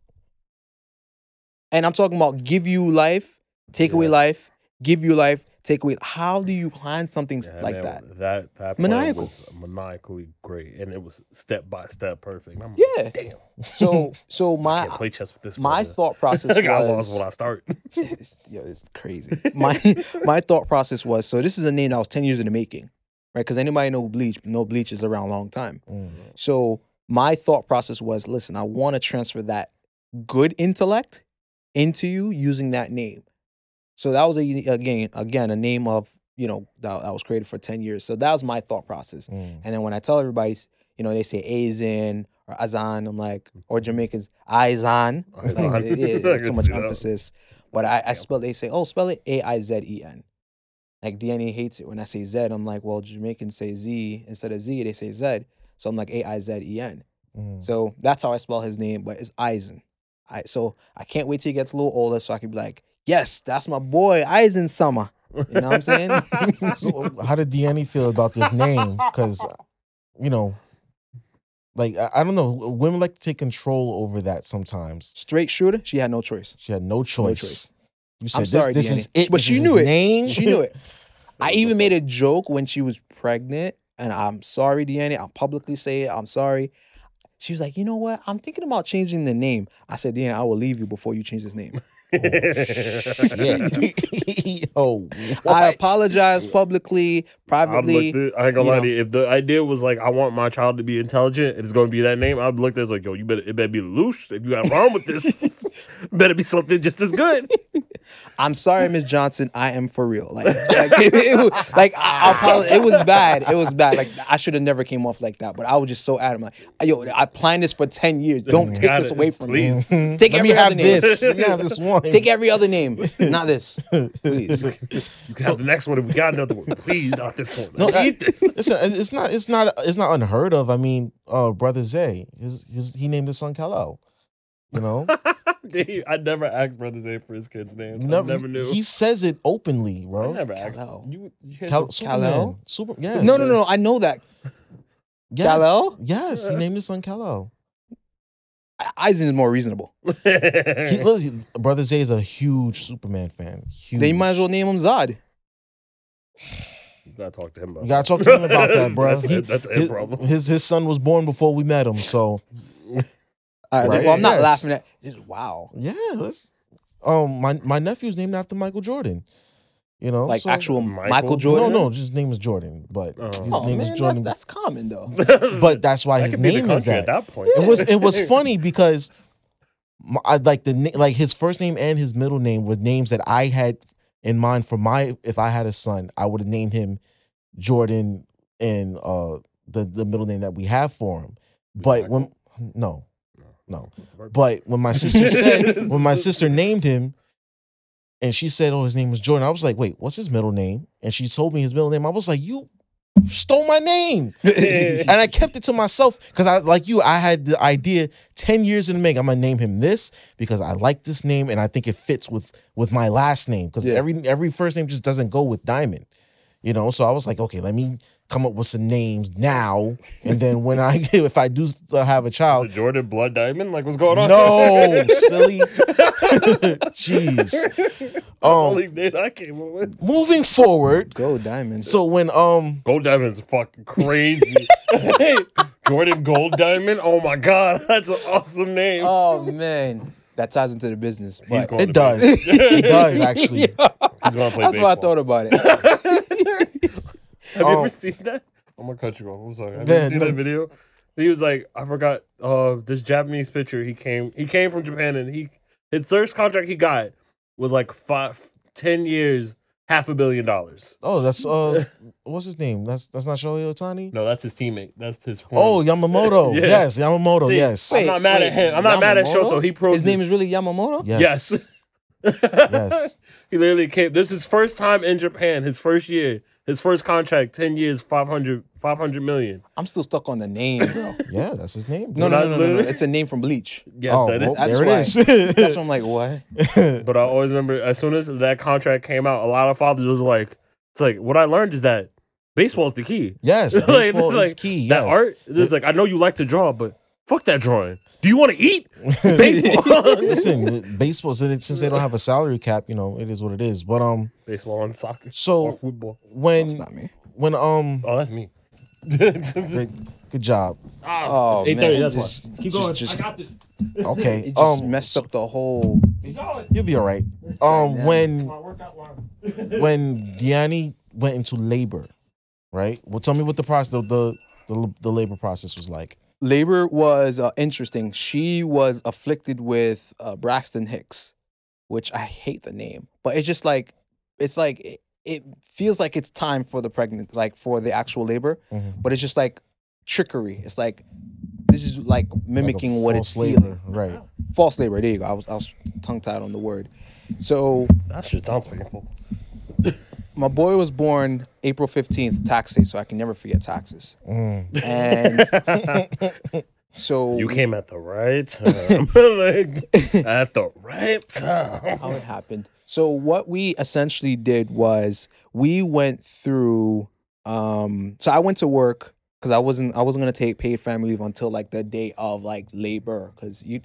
And I'm talking about give you life, take away life, give you life, take away. How do you plan something Yeah, like that? That that Maniacal. was maniacally great, and it was step by step perfect. I'm Yeah. like, damn. [LAUGHS] So, so [LAUGHS] I my can't play chess with this. my brother. thought [LAUGHS] process I lost was when I start. it's, yo, it's crazy. My my thought process was so this is a name that was ten years in the making, right? Because anybody know Bleach, know Bleach is around a long time. Mm, So my thought process was, listen, I want to transfer that good intellect into you using that name. So that was a again again a name of you know that, that was created for ten years. So that was my thought process. mm. And then when I tell everybody, you know, they say Azan or Azan, I'm like, or Jamaicans, Aizan. Aizan. Like, [LAUGHS] yeah, [LAUGHS] I yeah, so much that. emphasis. But I, I spell they say, oh, spell it A I Z E N. Like DNA hates it when I say Z. I'm like, well, Jamaicans say Z instead of Z, they say Z. So I'm like A I Z E N. Mm. So that's how I spell his name, but it's Aizen. I so I can't wait till he gets a little older so I can be like, yes, that's my boy, Aizen Summer. You know what I'm saying? [LAUGHS] So how did Deanne feel about this name? Because you know, like I, I don't know, women like to take control over that sometimes. Straight shooter, she had no choice. She had no choice. choice. You said sorry, this, this Deanne. is it. But she knew it. Name. She knew it. I [LAUGHS] even made a joke when she was pregnant, and I'm sorry, Deanna. I'll publicly say it. I'm sorry. She was like, you know what? I'm thinking about changing the name. I said, Deanna, I will leave you before you change this name. Yeah. [LAUGHS] oh, I apologize publicly, I'm privately. looked at, I ain't gonna you lie know. to you. If the idea was like, I want my child to be intelligent, it's gonna be that name. I'd look at it like, yo, you better it better be Loosh. If you got wrong with this, [LAUGHS] [LAUGHS] better be something just as good. I'm sorry, Miss Johnson. I am for real. Like, like, it, it was, like I, I. It was bad. It was bad. Like I should have never came off like that. But I was just so adamant. Yo, I planned this for ten years. Don't take this it. away from Please. me. Take Let me have this. Let me have this one. [LAUGHS] Take every other name, [LAUGHS] not this, please. [LAUGHS] You can have the next one if we got another one. Please, not this one. No, I- eat this. Listen, it's not. It's not. It's not unheard of. I mean, uh, brother Zay, his, his he named his son Kal-El. You know, Dude, I never asked Brother Zay for his kid's name. never, I never knew. He says it openly, I bro. never asked. Kal-El. You, you Kal- Superman. Super. Yes. No, no, no. I know that. Yes. Kal-El? Yes, he named his son Kal-El. Aizen is more reasonable. [LAUGHS] He, listen, brother Zay is a huge Superman fan. Huge. Then you might as well name him Zod. You gotta talk to him about You gotta talk to him about that, [LAUGHS] bro. that's, He- that's a his, problem. his his son was born before we met him, so All right, Right. Well, I'm not Yes. laughing at. Just, wow. yeah. Let's. Um, my my nephew's named after Michael Jordan. You know, Like so- actual Michael? Michael, No, Jordan. no, just his name is Jordan, but Oh. his Oh name man, is Jordan. that's common though. [LAUGHS] but that's why That his could be the name is that. at that point. It was it was [LAUGHS] funny because I, like the like his first name and his middle name were names that I had in mind for my if I had a son, I would have named him Jordan and uh the the middle name that we have for him. But when no, no. But when my [LAUGHS] sister said when my sister named him and she said, Oh, his name was Jordan, I was like, wait, what's his middle name? And she told me his middle name. I was like, You stole my name. [LAUGHS] and I kept it to myself because I like you, I had the idea 10 years in the make. I'm gonna name him this because I like this name and I think it fits with with my last name. Because Yeah. every every first name just doesn't go with Diamond. You know, so I was like, okay, let me come up with some names now, and then when I [LAUGHS] if I do still have a The child, Jordan Blood Diamond? Like, what's going on? no, [LAUGHS] silly, [LAUGHS] jeez. That's Um, only name I came up with. moving forward, gold Diamond. so when um Gold Diamond is fucking crazy. Jordan Gold Diamond? Oh my God. That's an awesome name. oh man, that ties into the business. But it does, it does actually. He's going to play that's what I thought about it. [LAUGHS] Have you ever seen that? I'm gonna cut you off. I'm sorry. Have Man, you seen no. that video? He was like, I forgot. Uh, this Japanese pitcher. He came. He came from Japan, and he his first contract he got was like five, ten years, half a billion dollars. Oh, that's uh, [LAUGHS] what's his name? That's that's not Shohei Ohtani. No, that's his teammate. That's his. Friend. Oh, Yamamoto. [LAUGHS] Yeah. Yes, Yamamoto. See, yes. I'm Wait, not mad wait, at him. I'm not mad at Yamamoto? Shoto. He proved His name is really Yamamoto. yes. yes. Yes. [LAUGHS] he literally came. This is his first time in Japan. His first year. His first contract. Ten years. 500, 500 million. I'm still stuck on the name, bro. [LAUGHS] Yeah, that's his name. No, no, no, no, no, no. It's a name from Bleach. Yes, oh, that is. well, That's there why. it is. [LAUGHS] That's what I'm like. What? But I always remember as soon as that contract came out, a lot of fathers was like, "It's like what I learned is that baseball is the key. yes, Like, baseball is like, key. That yes. art is like I know you like to draw, but fuck that drawing. Do you want to eat [LAUGHS] baseball? [LAUGHS] Listen, baseball since since they don't have a salary cap, you know, it is what it is. But um, baseball and soccer or so football. That's when not me. when um, Oh, that's me. [LAUGHS] great, good job. ah, Oh, eight thirty. man, That's just- why. Keep going. just- I got this. Okay, It just um, messed up the whole. You'll be all right. Um, Yeah. when My workout line. when Diani went into labor, right? Well, tell me what the process, the the, the, the labor process was like. Labor was uh, interesting. She was afflicted with uh, Braxton Hicks, which I hate the name, but it's just like it's like it, it feels like it's time for the pregnant, like for the actual labor, Mhm. but it's just like trickery. It's like this is like Like mimicking what it's false feeling. right? False labor. There you go. I was I was tongue tied on the word. So That shit sounds painful. [LAUGHS] my boy was born April fifteenth, tax day, so I can never forget taxes. Mm. And [LAUGHS] so You came at the right [LAUGHS] time. [LAUGHS] like, at the right time. how it happened. So what we essentially did was we went through um so I went to work because I wasn't I wasn't gonna take paid family leave until like the day of like labor because you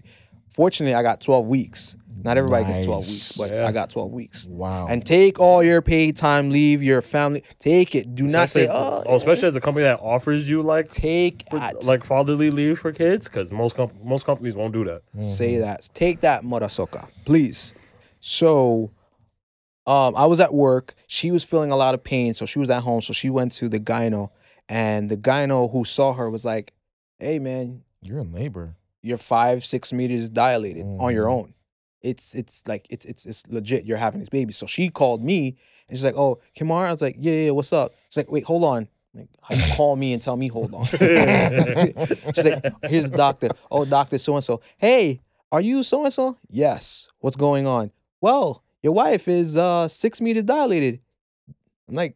fortunately I got 12 weeks. Not everybody gets 12 weeks, but Yeah. I got 12 weeks. Wow. And take all your paid time leave, your family, take it. Do not say, Especially- oh, especially as a company that offers you like take for- that. like fatherly leave for kids, because most com- most companies won't do that. say that. Take that, Murasoka, please. So, um, I was at work. She was feeling a lot of pain, so she was at home. So she went to the gyno, and the gyno who saw her was like, "Hey, man, You're in labor. You're five, six meters dilated on your Mhm. own. It's it's like it's it's it's legit. You're having this baby." So she called me, and she's like, "Oh, Kemar," I was like, "Yeah, yeah, what's up?" She's like, "Wait, hold on." Like, how you call me and tell me, hold on. [LAUGHS] She's like, here's the doctor. Oh, doctor so and so. Hey, are you so and so? Yes. What's going on? Well, your wife is uh six meters dilated. I'm like,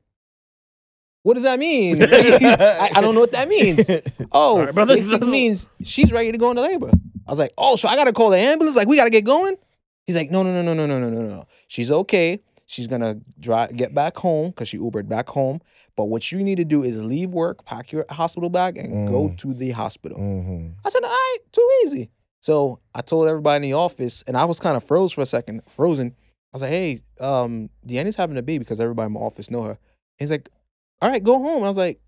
what does that mean? [LAUGHS] I, I don't know what that means. [LAUGHS] Oh, All right, brother. it means she's ready to go into labor. I was like, oh, so I gotta call the ambulance. Like, we gotta get going. He's like, no, no, no, no, no, no, no, no, no. She's okay. She's gonna drive, get back home because she Ubered back home. But what you need to do is leave work, pack your hospital bag, and go Mm. to the hospital. hmm I said, all right, too easy. So I told everybody in the office, and I was kind of froze for a second, frozen. I was like, hey, um, Deanna's having a baby because everybody in my office know her. He's like, all right, go home. I was like,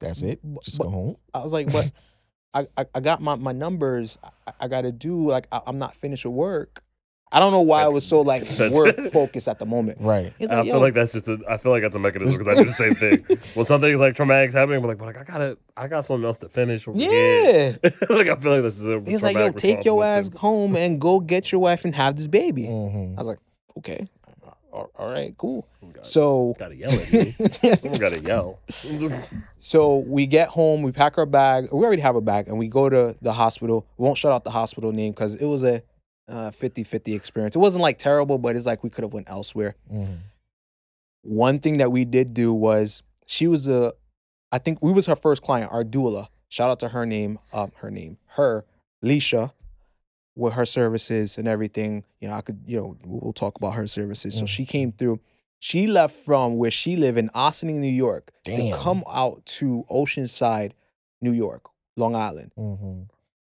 That's it. Just but- go home. I was like, but [LAUGHS] I, I, I got my, my numbers. I, I got to do, like, I, I'm not finished with work. I don't know why I was so, like, [LAUGHS] work [LAUGHS] focused at the moment. Right. He's I feel like that's just a. I feel like that's a mechanism because I do the same thing. well, something's like traumatic's happening, I'm like, but like I gotta, I got something else to finish. over here." yeah. like I feel like this is a. He's like, yo, take your ass home and go get your wife and have this baby. hmm I was like, okay, all right, cool. God, So, gotta yell at [LAUGHS] me. Gotta yell. so we get home, we pack our bag. We already have a bag, and we go to the hospital. We won't shout out the hospital name because it was a uh, 50-50 experience. It wasn't like terrible, but it's like we could have went elsewhere. hmm One thing that we did do was she was a, I think we was her first client, our doula. Shout out to her name, um, her name, her, Leisha, with her services and everything. You know, I could, you know, we'll talk about her services. So Mhm. she came through. She left from where she lived in Ossining, New York, Damn. to come out to Oceanside, New York, Long Island. hmm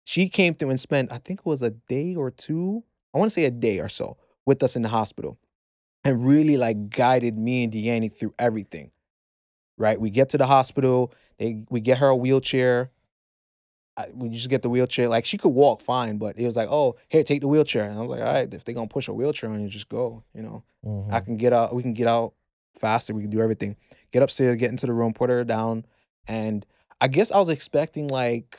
She came through and spent, I think it was a day or two, I want to say a day or so, with us in the hospital and really like guided me and Deanne through everything. Right? We get to the hospital, they we get her a wheelchair. I, we just get the wheelchair. Like she could walk fine, but it was like, oh, here, take the wheelchair. And I was like, all right, if they're gonna push a wheelchair on you, just go. You know, hmm I can get out. We can get out faster. We can do everything. Get upstairs, get into the room, put her down, and I guess I was expecting like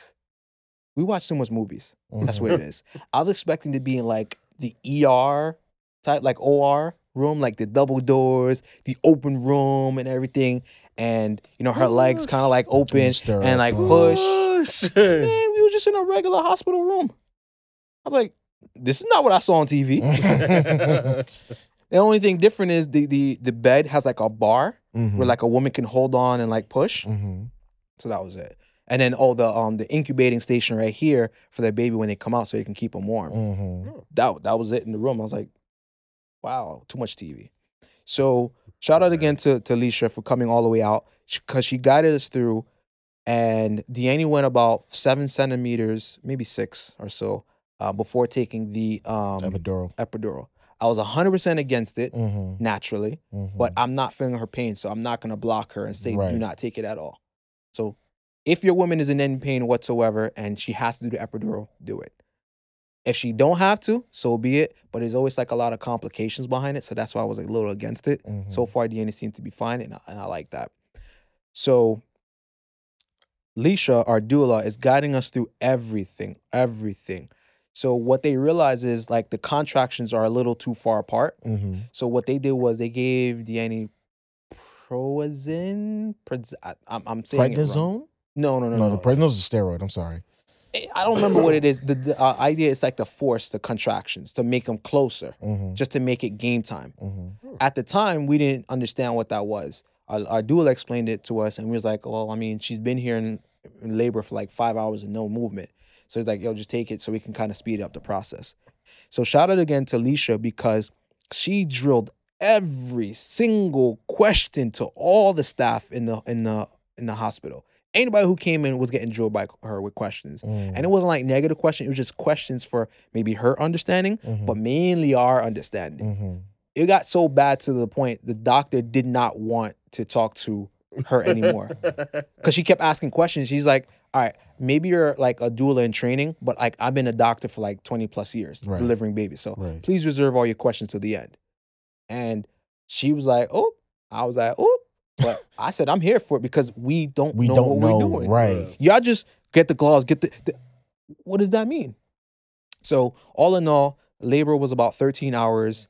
we watch too much movies. That's what it is. I was expecting to be in like the ER type, like OR room, like the double doors, the open room, and everything. And you know her legs kind of like open Stir and like push. Push. Man, we were just in a regular hospital room. I was like, this is not what I saw on TV. [LAUGHS] The only thing different is the the the bed has like a bar Mhm. where like a woman can hold on and like push. Mhm. So that was it. And then oh the um the incubating station right here for their baby when they come out so they can keep them warm. Mhm. That that was it in the room. I was like, wow, too much TV. So shout out again to to Alicia for coming all the way out because she guided us through. And Deanne went about seven centimeters, maybe six or so, uh, before taking the um, Epidural. epidural. I was 100% against it hmm naturally, hmm but I'm not feeling her pain, so I'm not going to block her and say Right. do not take it at all. So if your woman is in any pain whatsoever and she has to do the epidural, do it. If she don't have to, so be it. But there's always like a lot of complications behind it, so that's why I was like, a little against it. Mm-hmm. So far, Deanna seems to be fine, and I, and I like that. So, Leisha, our doula, is guiding us through everything, everything. So what they realize is like the contractions are a little too far apart. hmm So what they did was they gave Deanne Prozin. Proz- I, I'm, I'm saying it wrong. No, no, no, No, no. the prednisone's a steroid. I'm sorry. I- don't remember what it is. The, the uh, idea is like to force the contractions to make them closer, hmm just to make it game time. hmm At the time, we didn't understand what that was. Our, our doula explained it to us, and we was like, "Well, I mean, she's been here in, in labor for like five hours and no movement." So it's like, "Yo, just take it so we can kind of speed up the process." So shout out again to Leisha because she drilled every single question to all the staff in the in the in the hospital. Anybody who came in was getting drilled by her with questions. Mm-hmm. And it wasn't like negative questions, it was just questions for maybe her understanding, Mm-hmm. but mainly our understanding hmm it got so bad to the point the doctor did not want to talk to her anymore [LAUGHS] because she kept asking questions. She's like, all right, maybe you're like a doula in training, but like I've been a doctor for like 20 plus years Right. delivering babies. So Right. please reserve all your questions to the end. And she was like, oh, I was like, oh, but [LAUGHS] I said, I'm here for it because we don't We know don't what know. we're doing. Right. Y'all just get the gloves, get the, the. What does that mean? So, all in all, labor was about 13 hours.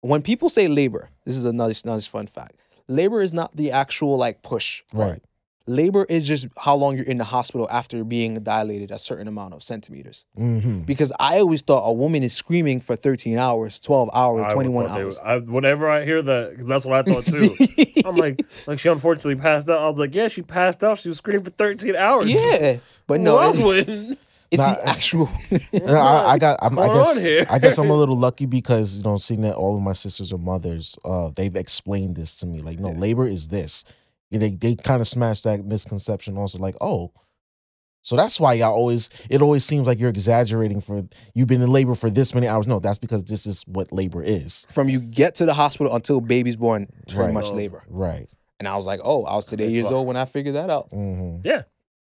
When people say labor, this is another, another fun fact. Labor is not the actual like push. part. Right. Labor is just how long you're in the hospital after being dilated a certain amount of centimeters. Mm-hmm. Because I always thought a woman is screaming for 13 hours, 12 hours, I 21 hours. would- I, whenever I hear that, because that's what I thought too. [LAUGHS] I'm like, like she unfortunately passed out. I was like, yeah, she passed out. She was screaming for 13 hours. yeah, but Who no, else it's, wouldn't? it's Nah, the actual. [LAUGHS] No, I, I got. I'm, I guess. I guess I'm a little lucky because you know, seeing that all of my sisters are mothers, uh, they've explained this to me. Like, no, Yeah. labor is this. And They they kind of smashed that misconception. Also, like, oh, so that's why y'all always. It always seems like you're exaggerating for you've been in labor for this many hours. No, that's because this is what labor is. From you get to the hospital until baby's born, pretty Right. much labor. Right. And I was like, oh, I was today years why. old when I figured that out. hmm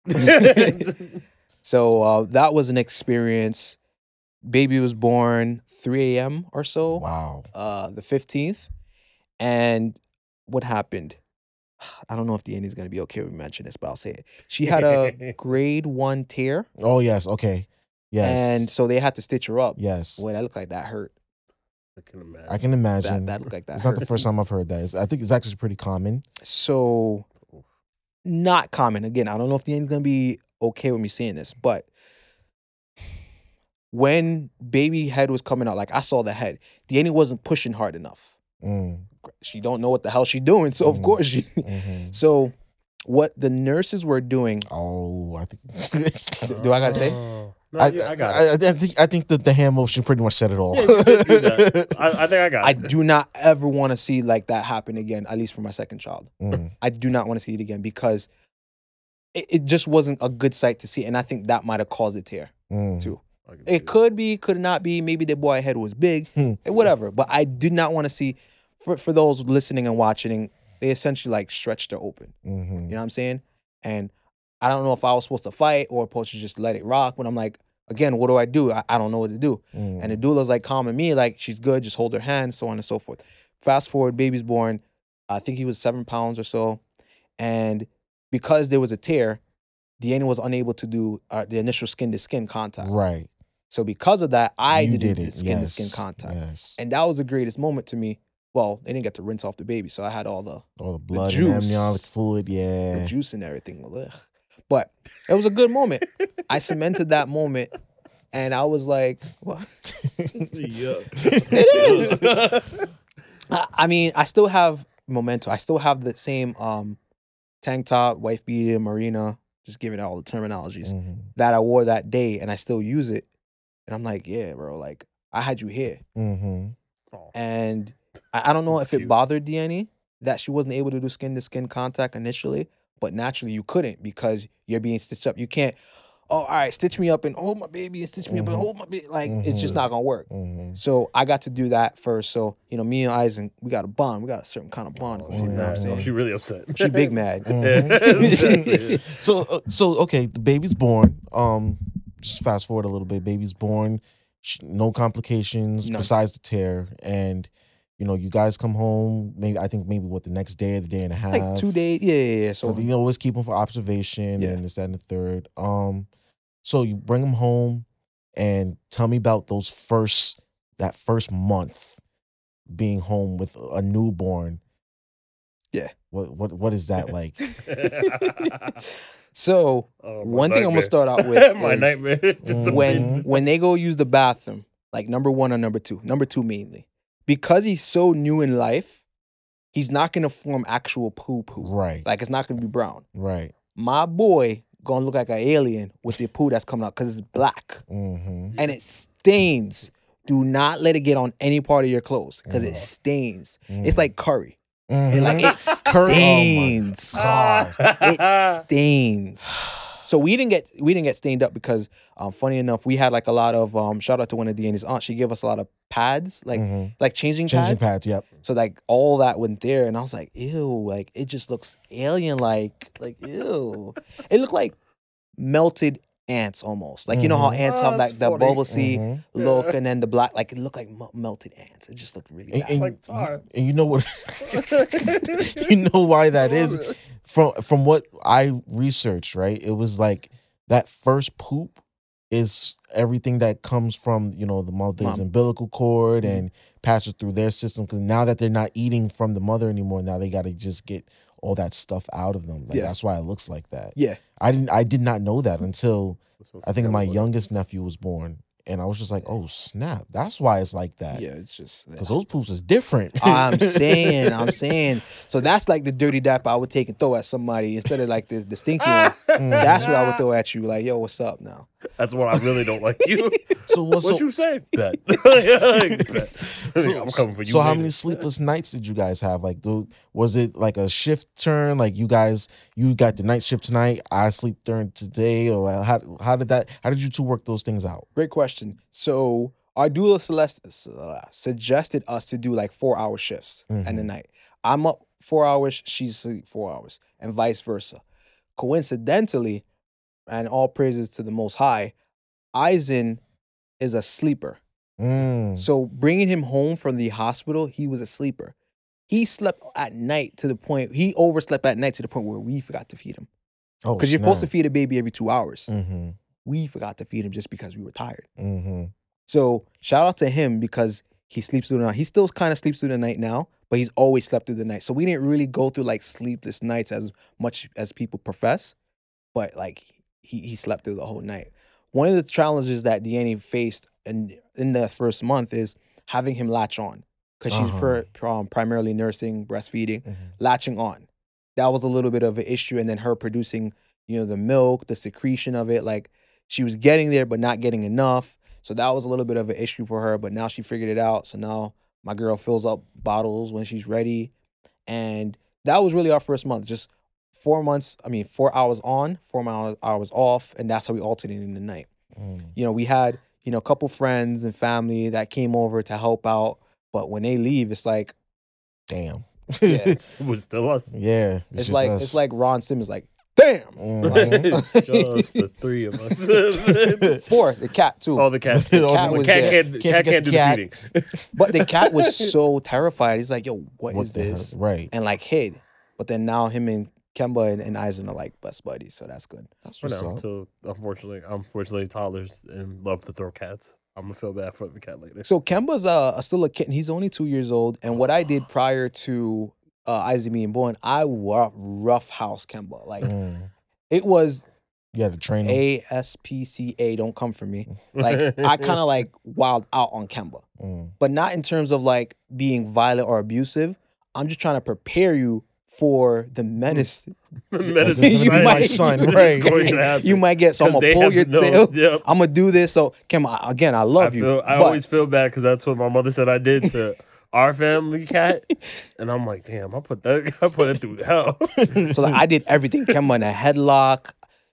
[LAUGHS] So uh, that was an experience. Baby was born 3 a.m. or so, Wow. uh, the 15th. And what happened? [SIGHS] I don't know if the Deanna's going to be okay with me mentioning this, but I'll say it. She had a [LAUGHS] grade one tear. Oh yes. Okay. Yes. And so they had to stitch her up. yes. Boy, that looked like that hurt. I can imagine. I can imagine. That, that looked like that it's hurt. not the first time I've heard that. It's, I think it's actually pretty common. So, not common. Again, I don't know if the Deanna's going to be okay with me saying this, but when baby head was coming out, like I saw the head, the Deanna wasn't pushing hard enough. Mm, She don't know what the hell she's doing, so of Mhm. course she. [LAUGHS] mhm. So, what the nurses were doing? Oh, I think. [LAUGHS] Do I gotta say? Oh. No, I, yeah, I got I. I, I think I think that the hand motion pretty much said it all. Yeah, you did do that. [LAUGHS] I, I think I got I it. do not ever want to see like that happen again. At least for my second child, Mm, I do not want to see it again because it, it just wasn't a good sight to see, and I think that might have caused a tear. mm. Too. I can see It could be, could not be. Maybe the boy head was big, Hmm. eh, whatever. But I did not want to see. For for those listening and watching, they essentially like stretched her open. Mhm. You know what I'm saying? And I don't know if I was supposed to fight or supposed to just let it rock. But I'm like, again, what do I do? I, I don't know what to do. Mm. And the doula's like calming me, like she's good, just hold her hand, so on and so forth. Fast forward, baby's born. I think he was seven pounds or so, and because there was a tear, Deanna was unable to do uh, the initial skin to skin contact. right. So because of that, I you did, it. skin to skin contact, Yes. and that was the greatest moment to me. Well, they didn't get to rinse off the baby, so I had all the, all the blood juice. and amniotic fluid. Yeah, the juice and everything. Ugh. But it was a good moment. I cemented that moment, and I was like, "What?" It [LAUGHS] is. I, I mean, I still have memento. I still have the same um tank top, wife beater, marina, just giving it all the terminologies Mhm. that I wore that day, and I still use it. And I'm like, yeah, bro, like I had you here, Mhm. Oh, and I, I don't know That's if it bothered Deanne that she wasn't able to do skin to skin contact initially, but naturally you couldn't because you're being stitched up. You can't. Oh, all right, stitch me up and hold my baby and stitch me up and Mhm. hold my baby. Like it's just Mhm. not gonna work. Mhm. So I got to do that first. So you know, me and Aizen, we got a bond. We got a certain kind of bond. oh, she you know what I'm mad. Oh, she really upset. She big [LAUGHS] mad. [LAUGHS] Mhm. So uh, so okay, the baby's born. Um, just fast forward a little bit. Baby's born. sh- No complications None. besides the tear, and you know you guys come home. Maybe I think maybe what the next day or the day and a half. Like two days. Yeah, yeah, yeah. So So you always keep them for observation Yeah. and this, that, and the third. Um, so you bring them home and tell me about those first that first month being home with a newborn. Yeah. What what what is that like? [LAUGHS] so [LAUGHS] Oh, my one thing I'm gonna start out [LAUGHS] with my is nightmare. Just when when they go use the bathroom, like number one or number two, number two mainly, because he's so new in life, he's not gonna form actual poo poo. right. Like it's not gonna be brown. right. My boy gonna look like an alien with the poo that's coming out because it's black Mm-hmm. and it stains. Do not let it get on any part of your clothes because it Mhm. stains. It's like curry. It like it [LAUGHS] Curry- oh my stains. God. it stains. [LAUGHS] So we didn't get we didn't get stained up because um, funny enough we had like a lot of um, shout out to one of Deanna's aunt. She gave us a lot of pads like Mhm. like changing, changing pads. pads. Yep. So like all that went there, and I was like, ew, like it just looks alien like like ew. It looked like melted ants almost. Like you know how Mhm. ants Oh, have that's like that funny. bubble sea Mhm. look, Yeah. and then the black like it looked like mel- melted ants. It just looked really And, bad. and- Like tar. and you know what? [LAUGHS] you know why that [LAUGHS] is from from what I researched. Right, it was like that first poop is everything that comes from you know the mother's Mom. umbilical cord Mhm. and passes through their system. Because now that they're not eating from the mother anymore, now they got to just get all that stuff out of them. Like, Yeah. that's why it looks like that. yeah, I didn't. I did not know that until I think my young. youngest nephew was born, and I was just like, "Oh snap! That's why it's like that." yeah, it's just Because those poops is different. I'm [LAUGHS] saying, I'm saying. So that's like the dirty dap I would take and throw at somebody instead of like the, the stinky one. [LAUGHS] Mm. That's what I would throw at you. Like, yo, what's up now? That's what I really don't like you. [LAUGHS] So what's what so, you say? Bet. [LAUGHS] Bet. [LAUGHS] so, I'm coming for you. so how many sleepless nights did you guys have? Like, do, was it like a shift turn? Like you guys, you got the night shift tonight. I sleep during today, or how how did that? How did you two work those things out? Great question. So our doula Celeste uh, suggested us to do like four hour shifts in the Mhm. night. I'm up four hours, she's asleep four hours, and vice versa. Coincidentally, and all praises to the Most High, Aizen is a sleeper. Mm. So bringing him home from the hospital, he was a sleeper. He slept at night to the point he overslept at night to the point where we forgot to feed him Oh, because you're supposed to feed a baby every two hours. Mm-hmm. We forgot to feed him just because we were tired. Mm-hmm. So shout out to him because he sleeps through the night. He still kind of sleeps through the night now, but he's always slept through the night. So we didn't really go through like sleepless nights as much as people profess, but like he, he slept through the whole night. One of the challenges that Deanne faced in in the first month is having him latch on because she's Uh-huh. per, um, primarily nursing, breastfeeding, Mhm. latching on. That was a little bit of an issue, and then her producing, you know, the milk, the secretion of it. Like she was getting there, but not getting enough. So that was a little bit of an issue for her. But now she figured it out. So now my girl fills up bottles when she's ready, and that was really our first month. Just four months. I mean, four hours on, four hours hours off, and that's how we alternated in the night. Mm. You know, we had you know a couple friends and family that came over to help out, but when they leave, it's like Damn. Yeah. [LAUGHS] It was still us. yeah. it's, just like us. it's like Ron Simmons, like damn. [LAUGHS] Mhm. [LAUGHS] Just the three of us. Four, the cat too. oh, the cat. The cat, cat was cat there. can't, Can't cat can't the do cat. the feeding. But the cat was so terrified. He's like, "Yo, what is the hell? this?" Right. And like hid. But then now him and Kemba and, and Aizen are like best buddies, so that's good. That's For what's now, up. until unfortunately, unfortunately, toddlers and love to throw cats. I'm gonna feel bad for the cat later. So Kemba's uh, still a kitten. He's only two years old. And what I did [SIGHS] prior to uh, Isaac being born, I rough, rough house Kemba. Like Mm. it was You had to train. ASPCA. Don't come for me. Like I [LAUGHS] kind of like wild out on Kemba, Mm. but not in terms of like being violent or abusive. I'm just trying to prepare you for the mm. menace [LAUGHS] [LAUGHS] Menace This You gonna be [LAUGHS] my might- son, It's right? going to you might get. So I'm gonna pull your no- tail. Yep. I'm gonna do this. So Kim, I- again, I love I you. feel I but always feel bad because that's what my mother said I did to our family cat, and I'm like, damn, I put that I put it through hell. so like, I did everything. Kemba in a headlock,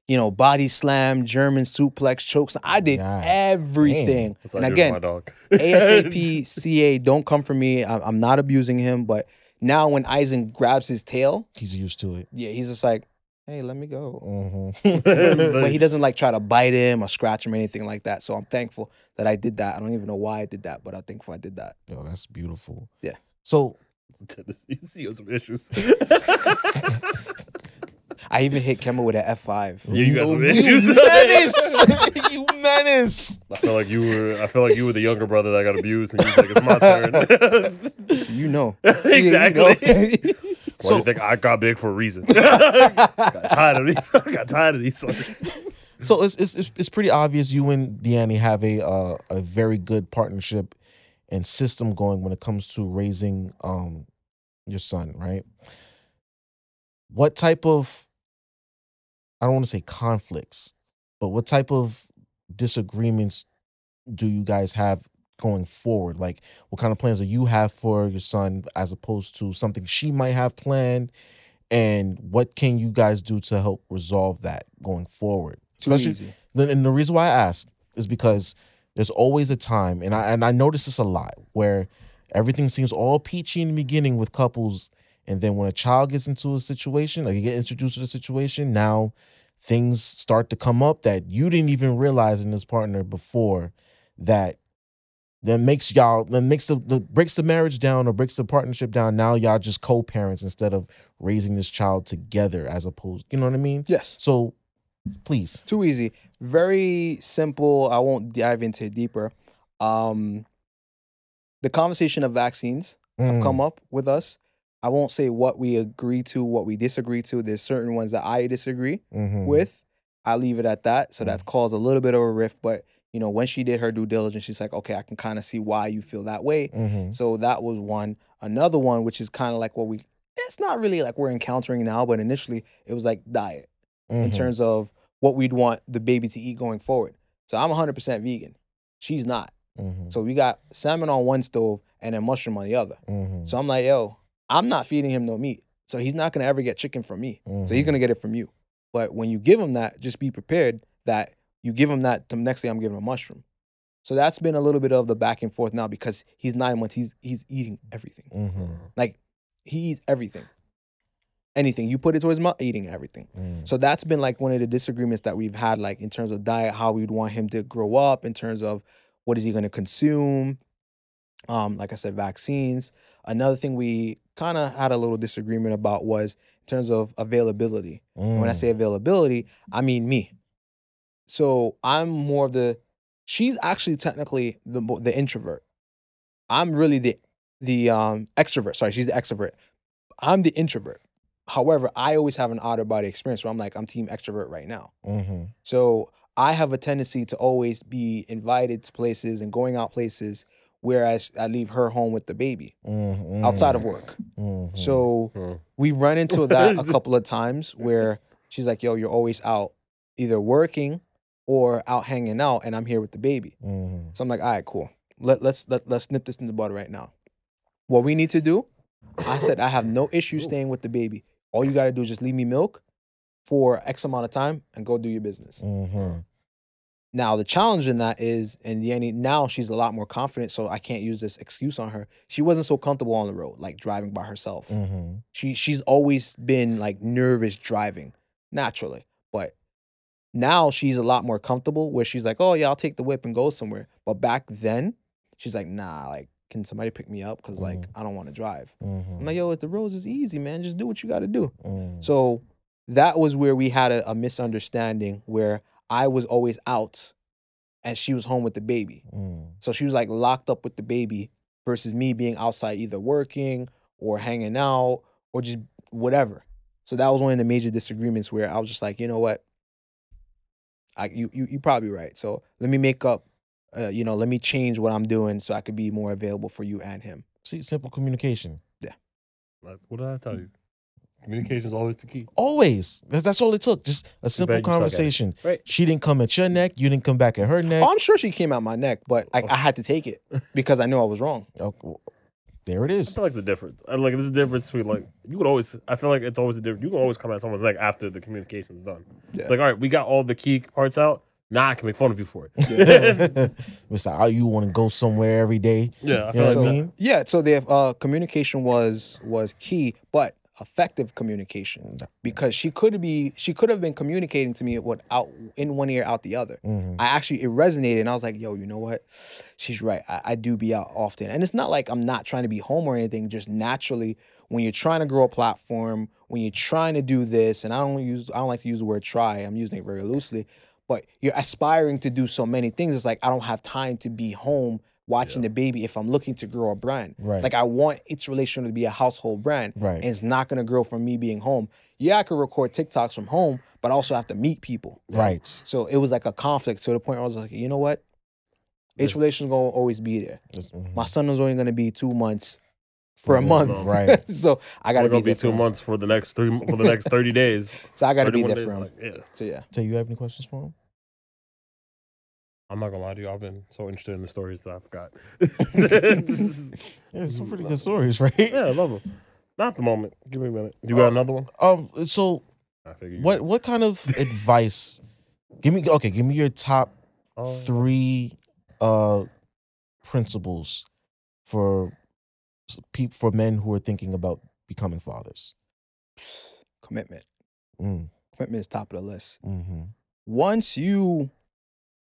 you know, body slam, German suplex, chokes. I did Yes. everything. And I do to my again, dog. ASPCA, don't come for me. I'm not abusing him, but now when Aizen grabs his tail, He's used to it. yeah, he's just like, hey, let me go. hmm [LAUGHS] But he doesn't like try to bite him or scratch him or anything like that. So I'm thankful that I did that. I don't even know why I did that, but I'm thankful I did that. Yo, that's beautiful. Yeah. So Tennessee, he has some issues. [LAUGHS] I even hit Kemba with an F5. Yeah, you got some issues. [LAUGHS] menace! you menace! I feel like you were. I feel like you were the younger brother that got abused, and you was like, "It's my turn." [LAUGHS] So you know. exactly. [LAUGHS] Yeah, you know. [LAUGHS] Why do So- you think I got big for a reason? got tired of these. I got tired of these. So it's it's it's- it's pretty obvious you and Deanne have a uh, a very good partnership and system going when it comes to raising um your son, right? What type of I don't want to say conflicts, but what type of disagreements do you guys have going forward? Like what kind of plans do you have for your son as opposed to something she might have planned? And what can you guys do to help resolve that going forward? Too Especially easy. and the reason why I asked is because there's always a time, and I and I notice this a lot, where everything seems all peachy in the beginning with couples, and then when a child gets into a situation, like you get introduced to the situation, now things start to come up that you didn't even realize in this partner before that that makes y'all that makes the, the breaks the marriage down or breaks the partnership down now y'all just co-parents instead of raising this child together as opposed you know what i mean Yes. so please Too easy. Very simple. I won't dive into it deeper. Um, the conversation of vaccines have Mm, come up with us. I won't say what we agree to, what we disagree to. There's certain ones that I disagree mhm, with. I'll leave it at that. So Mm. that's caused a little bit of a rift. But you know, when she did her due diligence, she's like, okay, I can kind of see why you feel that way. mhm, So that was one. Another one, which is kind of like what we it's not really like we're encountering now, but initially it was like diet in mhm, terms of what we'd want the baby to eat going forward. So I'm 100% vegan. She's not. mhm, So we got salmon on one stove and then mushroom on the other. mhm, So I'm like, yo, I'm not feeding him no meat. So he's not gonna ever get chicken from me. So he's mhm, gonna get it from you. But when you give him that, just be prepared that you give him that the next day I'm giving him a mushroom. So that's been a little bit of the back and forth now because he's nine months. He's he's eating everything. mhm, Like he eats everything. Anything you put it towards his mouth, eating everything. mhm. So that's been like one of the disagreements that we've had, like in terms of diet, how we'd want him to grow up, in terms of what is he going to consume. Um, like I said, vaccines. Another thing we kind of had a little disagreement about was in terms of availability. And when I Mm, say availability, I mean me. So I'm more of the. She's actually technically the the introvert. I'm really the the um extrovert. Sorry, she's the extrovert. I'm the introvert. However, I always have an outer body experience where I'm like I'm team extrovert right now. mhm, So I have a tendency to always be invited to places and going out places, whereas I leave her home with the baby mhm, outside of work. mhm, So Mhm. we run into that a [LAUGHS] couple of times where she's like, "Yo, you're always out, either working or out hanging out, and I'm here with the baby." mhm, So I'm like, "All right, cool. Let let's let, let's nip this in the bud right now. What we need to do?" I said, "I have no issue staying with the baby. All you got to do is just leave me milk for X amount of time and go do your business." mhm, Now the challenge in that is, and Yanni now she's a lot more confident, so I can't use this excuse on her. She wasn't so comfortable on the road, like driving by herself. Mhm, she she's always been like nervous driving naturally but now she's a lot more comfortable where she's like oh yeah i'll take the whip and go somewhere. But back then she's like nah like can somebody pick me up? Because like i don't want to drive. I'm mhm, like yo if the roads is easy man just do what you got to do. Mhm. so that was where we had a, a misunderstanding where i was always out and she was home with the baby Mm, so she was like locked up with the baby versus me being outside either working or hanging out or just whatever. So that was one of the major disagreements where I was just like, you know what? I you you you probably right. So let me make up uh, you know, let me change what I'm doing so I could be more available for you and him. See, simple communication. Yeah. Like, what did I tell you? Communication is always the key. Always. That's, that's all it took. Just a simple bad you suck at it. conversation. Right. She didn't come at your neck. You didn't come back at her neck. Oh, I'm sure she came out my neck, but I, I had to take it because I knew I was wrong. [LAUGHS] Well, there it I is. feel like the difference. I like there's a difference between like you could always. I feel like it's always a difference. You can always come at someone's neck after the communication's done. Yeah. It's like, all right, we got all the key parts out. Nah, I can make fun of you for it. it's like, oh, you want to go somewhere every day. yeah, I You feel know like what I mean? Yeah, so the uh, communication was was key, but effective communication because she could be she could have been communicating to me what out in one ear out the other. Mhm. I actually it resonated, and I was like, "Yo, you know what? She's right. I, I do be out often, and it's not like I'm not trying to be home or anything. Just naturally, when you're trying to grow a platform, when you're trying to do this, and I don't use I don't like to use the word try. I'm using it very loosely, but you're aspiring to do so many things. It's like I don't have time to be home watching the baby if I'm looking to grow a brand. Right. Like I want It's Relational to be a household brand, Right. and it's not gonna grow from me being home. Yeah, I could record TikToks from home, but I also have to meet people. right. So it was like a conflict to the point where I was like, you know what? Its Yes. relation's gonna always be there. Mhm. My son was only gonna be two months for a month. Right. [LAUGHS] so I gotta be, be two months for the next three for the next thirty days. [LAUGHS] So I gotta be 31 there days, for him. like, yeah. So yeah, So you have any questions for him? I'm not gonna lie to you. I've been so interested in the stories that I forgot. Yeah, some pretty [LAUGHS] good stories, right? yeah, I love them. Not at the moment. Give me a minute. You got Oh. another one? Um. So, I figure. what what kind of [LAUGHS] advice? Give me okay. Give me your top three uh principles for people for men who are thinking about becoming fathers. commitment. Mm. commitment is top of the list. Mm-hmm. Once you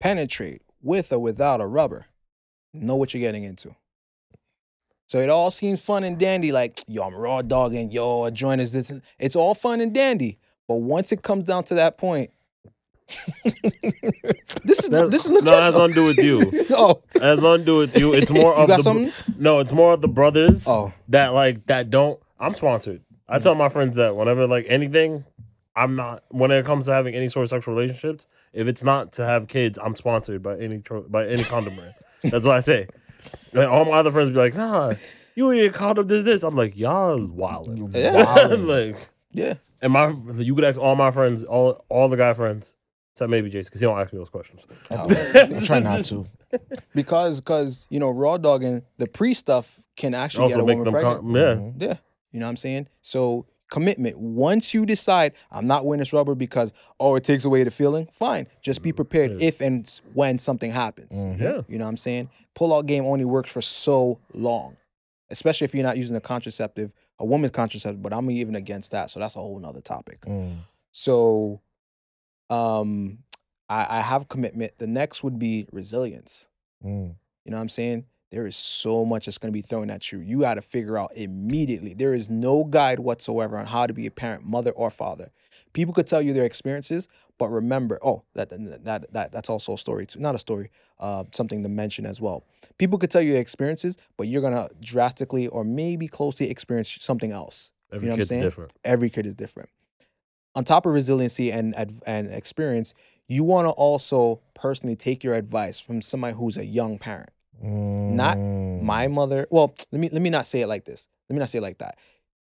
penetrate with or without a rubber, know what you're getting into. So it all seems fun and dandy, like yo, I'm raw dogging, yo, a joint is this. It's all fun and dandy, but once it comes down to that point, this is That- this is no, legit. it has nothing to do with you. [LAUGHS] oh, It has nothing to do with you. It's more [LAUGHS] of the something? no. It's more of the brothers Oh, that like that don't. I'm sponsored. I Mm. tell my friends that whenever like anything, I'm not. When it comes to having any sort of sexual relationships, if it's not to have kids, I'm sponsored by any tro- by any condom brand. That's what I say. And all my other friends be like, Nah, you need a condom. This this. I'm like, y'all wild. Yeah. [LAUGHS] like, yeah. and my you could ask all my friends, all all the guy friends, except maybe Jason, because he don't ask me those questions. Oh. [LAUGHS] Try not to. [LAUGHS] Because because you know raw dogging the pre stuff can actually get Also a make woman them, pregnant. yeah. Mhm. Yeah. You know what I'm saying? So commitment. Once you decide I'm not wearing this rubber because oh it takes away the feeling, fine. Just be prepared Yeah. if and when something happens. Mhm. Yeah. You know what I'm saying? Pull out game only works for so long. Especially if you're not using a contraceptive, a woman's contraceptive, but I'm even against that. So that's a whole nother topic. Mm. So um I, I have commitment. The next would be resilience. Mm. You know what I'm saying? There is so much that's going to be thrown at you. You got to figure out immediately. There is no guide whatsoever on how to be a parent, mother or father. People could tell you their experiences, but remember, oh, that that that that's also a story too. Not a story, uh, something to mention as well. People could tell you their experiences, but you're gonna drastically or maybe closely experience something else. Every You know kid's different. Every kid is different. On top of resiliency and and experience, you want to also personally take your advice from somebody who's a young parent Not Mm. my mother well let me let me not say it like this. Let me not say it like that.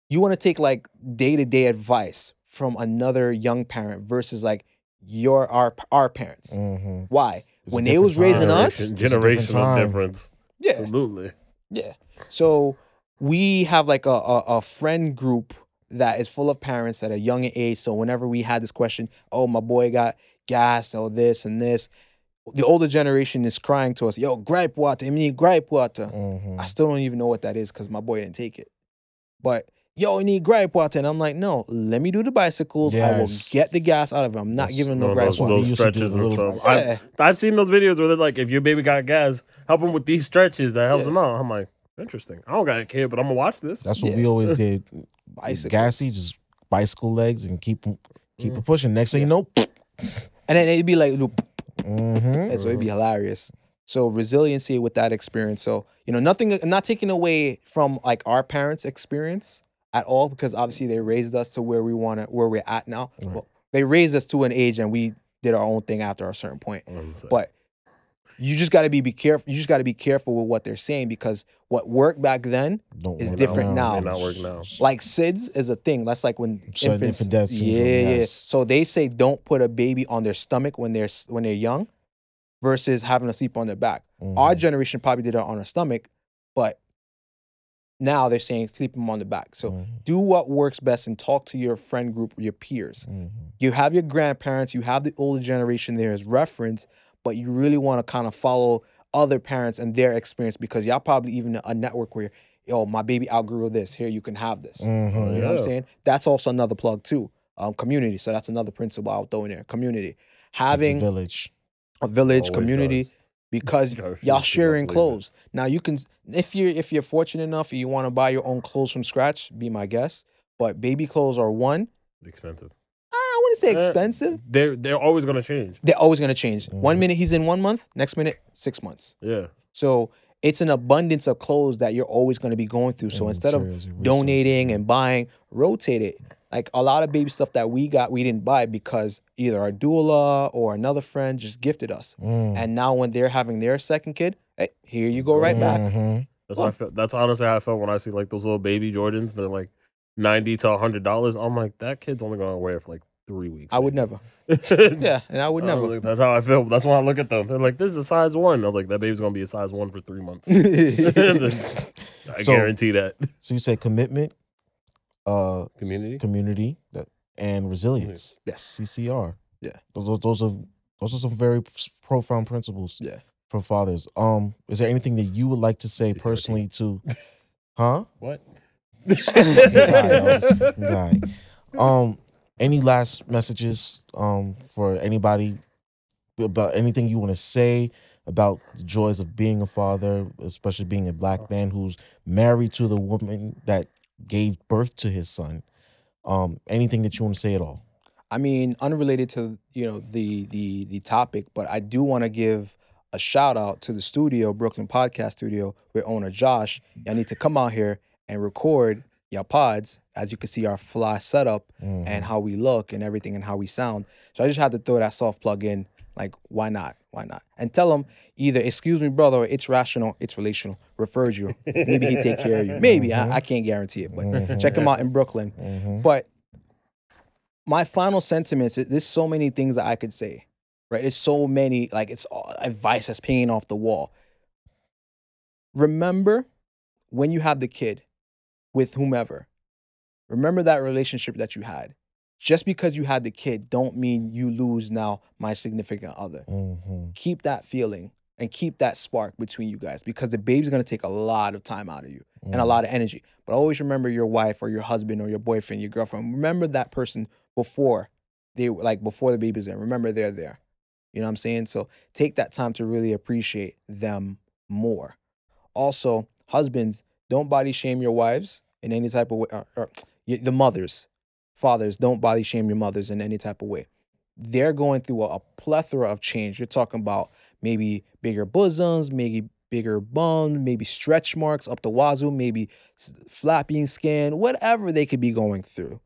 You want to take like day-to-day advice from another young parent versus like your our our parents. Mhm. why? It's when they different was raising us Generation, different generational difference. yeah. Absolutely. yeah. So we have like a, a a friend group that is full of parents that are young in age. So whenever we had this question oh my boy got gas or this and this the older generation is crying to us yo gripe water i mean gripe water Mhm. I still don't even know what that is because my boy didn't take it. But yo, I need gripe water. And I'm like, no, let me do the bicycles. I will get the gas out of it. I'm not That's- giving no No, gripe those, water. those used to do stretches the and little- stuff. I've, Yeah. I've seen those videos where they're like, if your baby got gas, help him with these stretches that helps Yeah. him out. I'm like, interesting. I don't got a kid, but I'm gonna watch this. That's what Yeah. we always [LAUGHS] did. bicycle. Gassy, just bicycle legs and keep 'em- keep Mm. it pushing. Next thing you know, And then it'd be like, little mm-hmm. and so it'd be hilarious. So resiliency with that experience. So, you know, nothing not taking away from like our parents' experience at all, because obviously they raised us to where we want to where we're at now. Right. Well, they raised us to an age and we did our own thing after a certain point. Like, But you just got to be be careful. You just got to be careful with what they're saying because what worked back then, Don't work different now. May not work now. like SIDS, is a thing. That's like when Sudden infants. infant death syndrome, yeah, yeah. yes. So they say don't put a baby on their stomach when they're when they're young, versus having to sleep on their back. Our Mhm. generation probably did it on our stomach, but now they're saying sleep them on the back. So Mhm. do what works best and talk to your friend group, your peers Mhm. you have your grandparents, you have the older generation there as reference, but you really want to kind of follow other parents and their experience because y'all probably even a network where, yo, my baby outgrew this. Here, you can have this. Mhm. You know what I'm saying? That's also another plug too. Um, community. So that's another principle I'll throw in there. Community. Takes a Having village. a village Always community does. because [LAUGHS] y'all sharing believe it. clothes. Now you can if you're if you're fortunate enough you want to buy your own clothes from scratch, be my guest. But baby clothes are one. Expensive. I wouldn't say Eh, expensive. They're they're always gonna change. They're always gonna change. One Mhm. minute he's in one month, next minute six months. Yeah. So it's an abundance of clothes that you're always gonna be going through. So and instead of donating and buying, rotate it. Like a lot of baby stuff that we got, we didn't buy because either our doula or another friend just gifted us. Mm. And now when they're having their second kid, hey, here you go right back. Mhm. That's how I felt. That's honestly how I felt when I see like those little baby Jordans. They're like ninety to hundred dollars. I'm like, that kid's only gonna wear it for like three weeks. I would never. [LAUGHS] Yeah, and I would never. was that's how I feel. That's when I look at them. They're like, this is a size one. I was like, that baby's gonna be a size one for three months. [LAUGHS] [LAUGHS] I So- guarantee that. So you say commitment, uh, Community. community, that, and resilience. yes. CCR. Yeah. Those, those those are those are some very profound principles. Yeah. For fathers. Um, is there anything that you would like to say CCRT. personally to, huh? What? guy, I was guy. Um, any last messages um for anybody about anything you want to say about the joys of being a father, especially being a black man who's married to the woman that gave birth to his son. Um, anything that you want to say at all? I mean, unrelated to you know the the the topic, but I do want to give a shout out to the studio, Brooklyn Podcast Studio, with owner Josh. Y'all need to come out here and record your pods. As you can see, our fly setup and Mhm. how we look and everything and how we sound. So I just had to throw that soft plug in. Like, why not? Why not? And tell them either, excuse me, brother, or it's rational, it's relational, refers you. Maybe he take care of you. Maybe. I, I can't guarantee it, but Mhm. check him out in Brooklyn. Mhm. But my final sentiments, is- there's so many things that I could say, right? It's so many, like it's all advice that's paying off the wall. Remember when you have the kid with whomever, remember that relationship that you had. Just because you had the kid don't mean you lose now my significant other. Mhm. Keep that feeling and keep that spark between you guys because the baby's gonna take a lot of time out of you and a Mhm. lot of energy. But always remember your wife or your husband or your boyfriend, your girlfriend. Remember that person before they like before the baby's there. Remember they're there. You know what I'm saying? So take that time to really appreciate them more. Also, husbands, don't body shame your wives in any type of way. Or, or the mothers, fathers, don't body shame your mothers in any type of way. They're going through a, a plethora of change. You're talking about maybe bigger bosoms, maybe bigger bum, maybe stretch marks up the wazoo, maybe flapping skin, whatever they could be going through.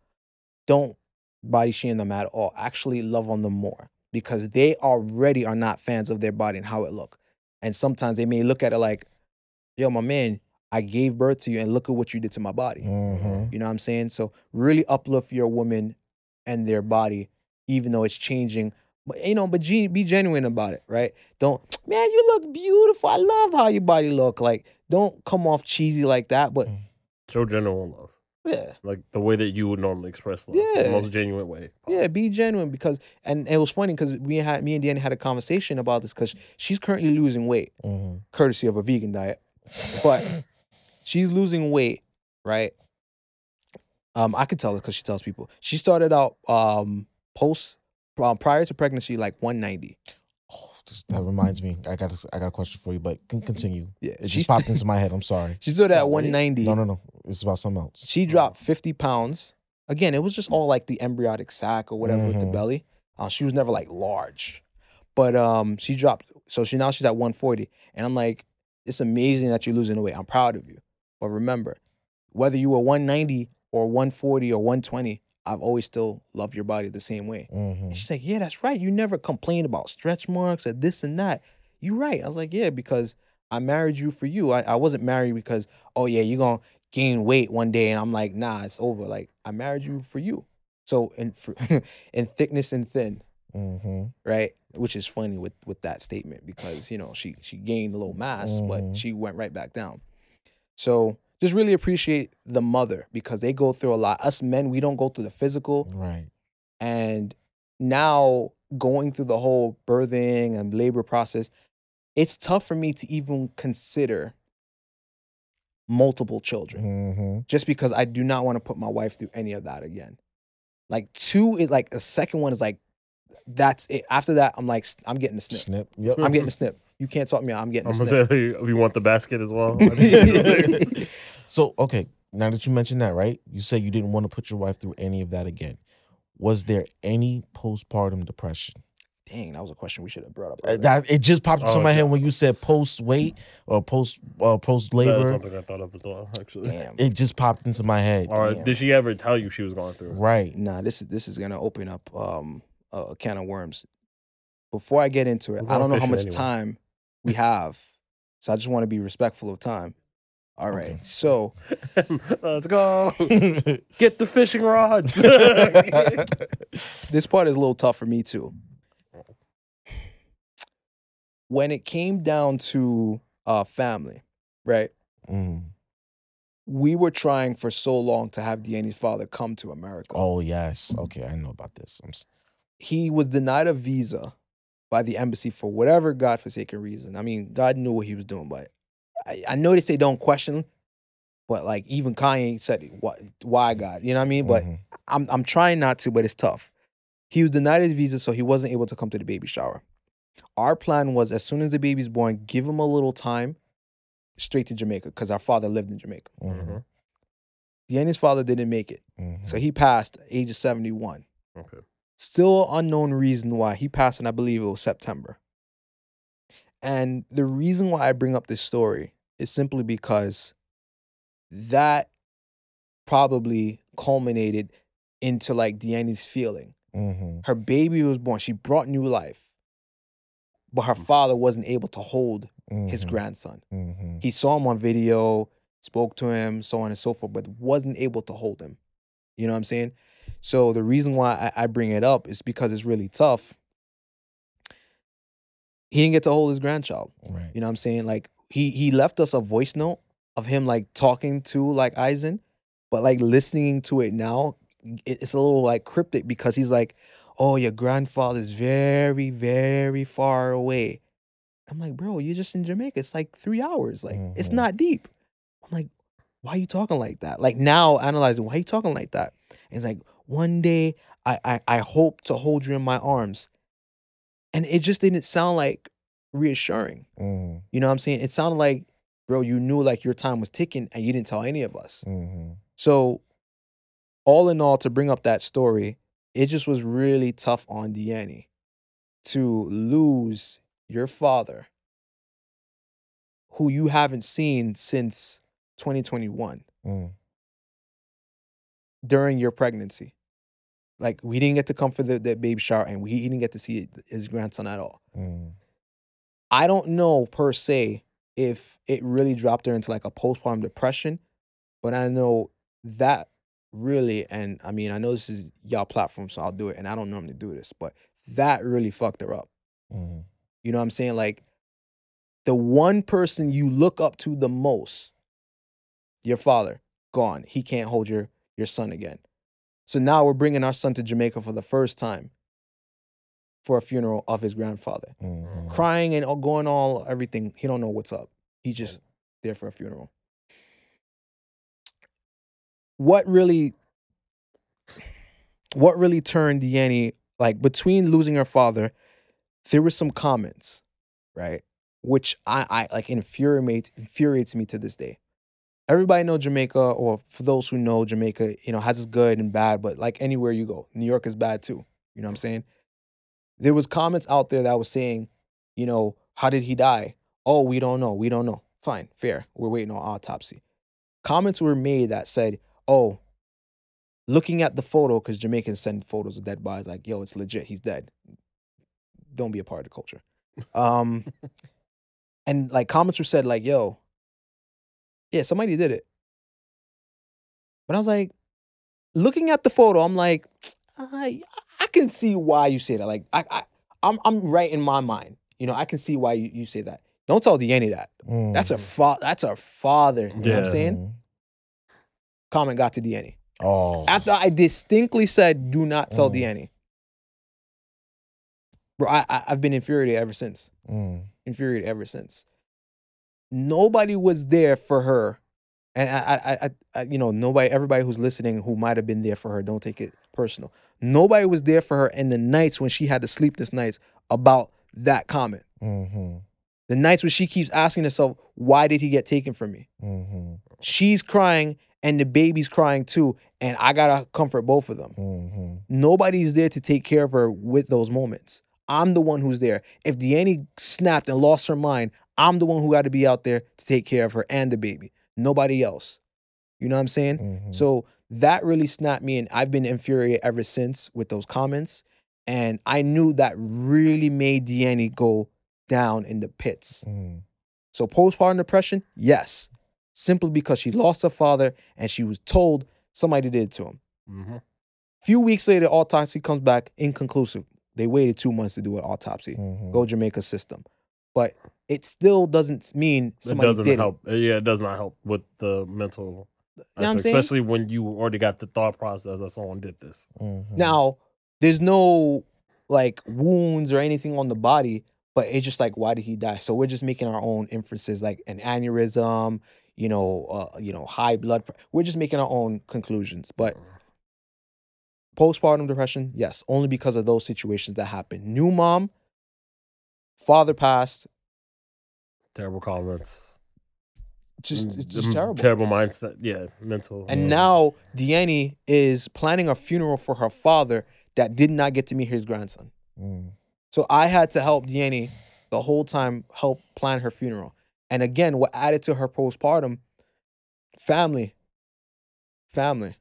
Don't body shame them at all. Actually love on them more because they already are not fans of their body and how it look. And sometimes they may look at it like, yo, my man, I gave birth to you and look at what you did to my body. Mhm. You know what I'm saying? So really uplift your woman and their body, even though it's changing. But you know, but ge- be genuine about it, right? Don't, [TSK] man, you look beautiful. I love how your body look. Like, don't come off cheesy like that. But Show genuine love, yeah, like the way that you would normally express love, Yeah. the most genuine way. yeah, be genuine because. And it was funny because we had me and Danny had a conversation about this because she's currently losing weight, Mhm. courtesy of a vegan diet. But [LAUGHS] she's losing weight, right? Um, I could tell it because she tells people. She started out um post um, prior to pregnancy like 190. Oh, this- that reminds me. I got a, I got a question for you, but can continue. Yeah, It she just popped into [LAUGHS] my head. I'm sorry. she started at Oh, 190. No, no, no. It's about something else. She dropped 50 pounds. Again, it was just all like the embryonic sac or whatever with the Mhm. belly. Uh, she was never like large, but um, she dropped. So she now she's at 140, and I'm like, it's amazing that you're losing the weight. I'm proud of you. But remember, whether you were 190 or 140 or 120, I've always still loved your body the same way. Mhm. And she's like, yeah, that's right. You never complained about stretch marks or this and that. You're right. I was like, yeah, because I married you for you. I, I wasn't married because, oh yeah, you're gonna gain weight one day. And I'm like, nah, it's over. Like, I married you for you. So in for, [LAUGHS] in thickness and thin, Mhm. right? Which is funny with with that statement because you know she she gained a little mass, but Mhm. she went right back down. So just really appreciate the mother because they go through a lot. Us men, we don't go through the physical Right. and now going through the whole birthing and labor process it's tough for me to even consider multiple children Mhm. just because i do not want to put my wife through any of that again like two is like a second one is like that's it after that i'm like i'm getting the snip Snip. Yep. i'm getting the [LAUGHS] snip you can't talk me out i'm getting I'm the snip say [LAUGHS] we want the basket as well. [LAUGHS] so okay, now that you mentioned that, right? You say you didn't want to put your wife through any of that again. Was there any postpartum depression? dang that was a question we should have brought up Uh. That it just popped into Oh, my head when you said post weight or post uh, post labor. something I thought of as well. Actually, damn It just popped into my head. or Damn. did she ever tell you she was going through? it? Right. nah this is this is gonna open up um a, a can of worms before i get into it i don't know how much anyway. time we [LAUGHS] have so i just want to be respectful of time all right Okay. so [LAUGHS] Let's go. [LAUGHS] Get the fishing rods. this part is a little tough for me too when it came down to uh family right Mm. we were trying for so long to have Deanne's father come to America. Oh yes. Okay, I know about this. I'm He was denied a visa by the embassy for whatever godforsaken reason. I mean, God knew what he was doing, but I, I know they say don't question, but like even Kanye said, "Why, why God?" You know what I mean? But mhm. I'm I'm trying not to, but it's tough. He was denied his visa, so he wasn't able to come to the baby shower. Our plan was as soon as the baby's born, give him a little time, straight to Jamaica, because our father lived in Jamaica. Mhm. Deanna's father didn't make it, Mhm. so he passed age of 71. Okay. Still unknown reason why he passed, and I believe it was September. And the reason why I bring up this story is simply because that probably culminated into like Deanna's feeling. Mhm. Her baby was born, she brought new life, but her father wasn't able to hold his Mhm. grandson. Mhm. He saw him on video, spoke to him, so on and so forth, but wasn't able to hold him. You know what I'm saying? So the reason why I, I bring it up is because it's really tough. He didn't get to hold his grandchild. Right. You know what I'm saying? Like he he left us a voice note of him like talking to like Aizen, but like listening to it now, it- it's a little like cryptic because he's like, "Oh, your grandfather's very very far away." I'm like, "Bro, you're just in Jamaica. It's like 3 hours. Like it's Mhm. not deep." I'm like, "Why are you talking like that?" Like now analyzing, "Why are you talking like that?" And it's like, "One day I I I hope to hold you in my arms." And it just didn't sound like reassuring. Mhm. You know what I'm saying? It sounded like, bro, you knew like your time was ticking and you didn't tell any of us. Mhm. So, all in all, to bring up that story, it just was really tough on Deanne to lose your father, who you haven't seen since 2021 Mm. During your pregnancy. Like, we didn't get to come for the, the baby shower and we, he didn't get to see his grandson at all. Mm. I don't know per se if it really dropped her into like a postpartum depression, but I know that really, and I mean, I know this is y'all platform, so I'll do it. And I don't normally do this, but that really fucked her up. Mhm. You know what I'm saying? Like the one person you look up to the most, your father, gone. He can't hold your your son again. So now we're bringing our son to Jamaica for the first time for a funeral of his grandfather Mhm. crying and going all everything. He don't know what's up. He's just there for a funeral. What really, what really turned Deanne like between losing her father, there were some comments, right, which I I like infuriate infuriates me to this day. Everybody know Jamaica, or for those who know Jamaica, you know has its good and bad, but like anywhere you go, New York is bad too. You know what I'm saying? There was comments out there that was saying, you know, how did he die? Oh, we don't know. We don't know. Fine, fair. We're waiting on autopsy. Comments were made that said, oh, looking at the photo, because Jamaicans send photos of dead bodies, like, yo, it's legit. He's dead. Don't be a part of the culture. Um, [LAUGHS] and like comments were said, like, yo, yeah, somebody did it. But I was like, looking at the photo, I'm like, I, I can see why you say that. Like, I, I, I'm, I'm right in my mind. You know, I can see why you, you say that. Don't tell Deanne that. That's a Mhm. fa- That's a father. You know what I'm saying? Comment got to Deanne Oh. after I distinctly said, "Do not tell Mm. Deanne." Bro, I, I I've been infuriated ever since. Mm. Infuriated ever since. Nobody was there for her, and I, I, I, I you know, nobody, everybody who's listening who might have been there for her, don't take it personal. Nobody was there for her in the nights when she had the sleepless nights about that comment. Mhm. The nights when she keeps asking herself, "Why did he get taken from me?" Mhm. She's crying, and the baby's crying too, and I gotta comfort both of them. Mhm. Nobody's there to take care of her with those moments. I'm the one who's there. If Deanne snapped and lost her mind, I'm the one who got to be out there to take care of her and the baby. Nobody else. You know what I'm saying? Mhm. So that really snapped me, and I've been infuriated ever since with those comments. And I knew that really made Deanne go down in the pits. Mm. So postpartum depression, yes, simply because she lost her father and she was told somebody did it to him. Mm-hmm. Few weeks later, autopsy comes back inconclusive. They waited two months to do an autopsy. Mhm. Go Jamaica system, but it still doesn't mean somebody It doesn't did help. Uh, Yeah, it does not help with the mental. You know I'm aspect, saying? especially when you already got the thought process that someone did this. Mhm. Now, there's no like wounds or anything on the body, but it's just like why did he die? So we're just making our own inferences, like an aneurysm, you know, uh, you know, high blood. Pre- we're just making our own conclusions, but postpartum depression, yes, only because of those situations that happen. New mom, father passed, Terrible comments. just Mm, it's just mm, terrible. Terrible mindset. Yeah, mental. And now Deanne is planning a funeral for her father that did not get to meet his grandson. Mm. So I had to help Deanne the whole time help plan her funeral. And again, what added to her postpartum, family, family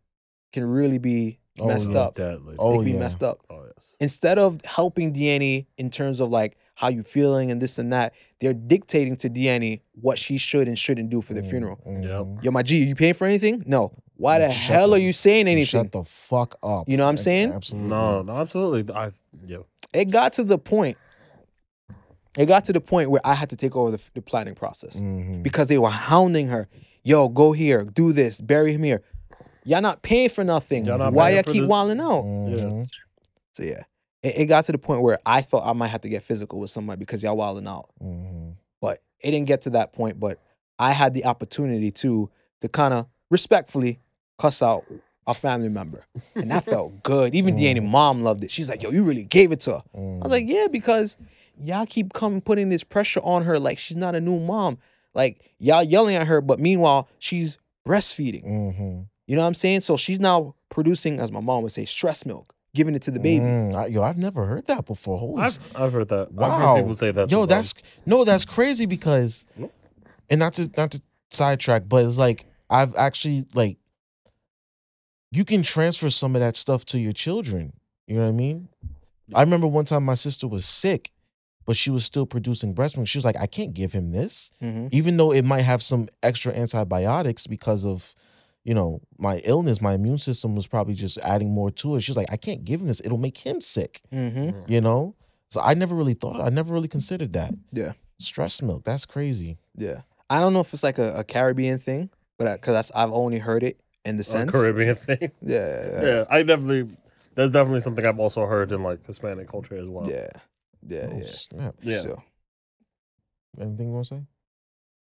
can really be Oh, messed up. Deadly. They Oh, can be yeah. messed up. Oh, yes. Instead of helping Deanne in terms of like how you feeling and this and that, they're dictating to Deanne what she should and shouldn't do for the Mm, funeral. mhm. Yo, my G, you paying for anything? No. Why the Shut hell the are you saying anything? Shut the fuck up. You know what I'm Like, saying? Absolutely. No, no, absolutely. I yeah. it got to the point. It got to the point where I had to take over the, the planning process Mhm. because they were hounding her. Yo, go here, do this, bury him here. Y'all not paying for nothing. Y'all not Why paying y'all for keep this- wilding out? Mhm. So yeah, it, it got to the point where I thought I might have to get physical with somebody because y'all wilding out. Mhm. But it didn't get to that point. But I had the opportunity to to kind of respectfully cuss out a family member, and that felt [LAUGHS] good. Even Mm. Mom loved it. She's like, "Yo, you really gave it to her." I Mhm. was like, yeah, because y'all keep coming putting this pressure on her like she's not a new mom. Like y'all yelling at her, but meanwhile she's breastfeeding. Mhm. You know what I'm saying? So she's now producing, as my mom would say, stress milk, giving it to the baby. Mm, I- yo, I've never heard that before. Holy I've I've heard that. I've Wow. heard people say that. Yo, sometimes. that's no, that's crazy because, and not to not to sidetrack, but it's like I've actually like, you can transfer some of that stuff to your children. You know what I mean? I remember one time my sister was sick, but she was still producing breast milk. She was like, I can't give him this, Mhm. even though it might have some extra antibiotics because of, you know, my illness. My immune system was probably just adding more to it. She's like, I can't give him this; it'll make him sick Mhm. you know so i never really thought i never really considered that Yeah. stress milk that's crazy Yeah. I don't know if it's like a, a Caribbean thing, but because I've only heard it in the a sense. Caribbean [LAUGHS] thing. Yeah. Yeah. Yeah, I definitely. That's definitely something I've also heard in like Hispanic culture as well. Yeah. Yeah. oh yeah. snap Yeah. So, anything you want to say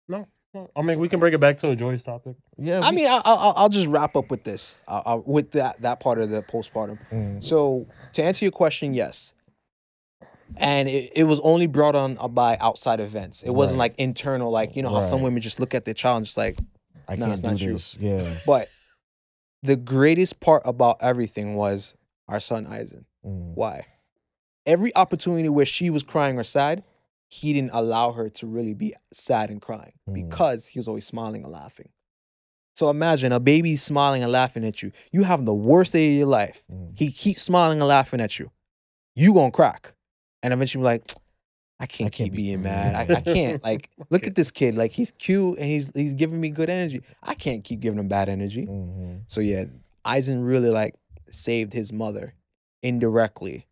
Well, I mean, we can bring it back to a Joy's topic. yeah I mean, I, I'll, I'll just wrap up with this, uh, uh, with that that part of the postpartum. Mm, So to answer your question, yes. And it, it was only brought on uh, by outside events. It wasn't Right. like internal, like you know how some women just look at their child and just like. i nah, can't it's do not you. this yeah But the greatest part about everything was our son Aizen. Mm, Why? Every opportunity where she was crying or sad, he didn't allow her to really be sad and crying Mm. because he was always smiling and laughing. So imagine a baby smiling and laughing at you. You have the worst day of your life. mm, He keeps smiling and laughing at you. You gonna crack, and eventually be like, I can't, can't keep be- being [LAUGHS] mad. I, I can't. Like, [LAUGHS] look at this kid. Like he's cute and he's he's giving me good energy. I can't keep giving him bad energy. mhm. So yeah, Aizen really like saved his mother indirectly,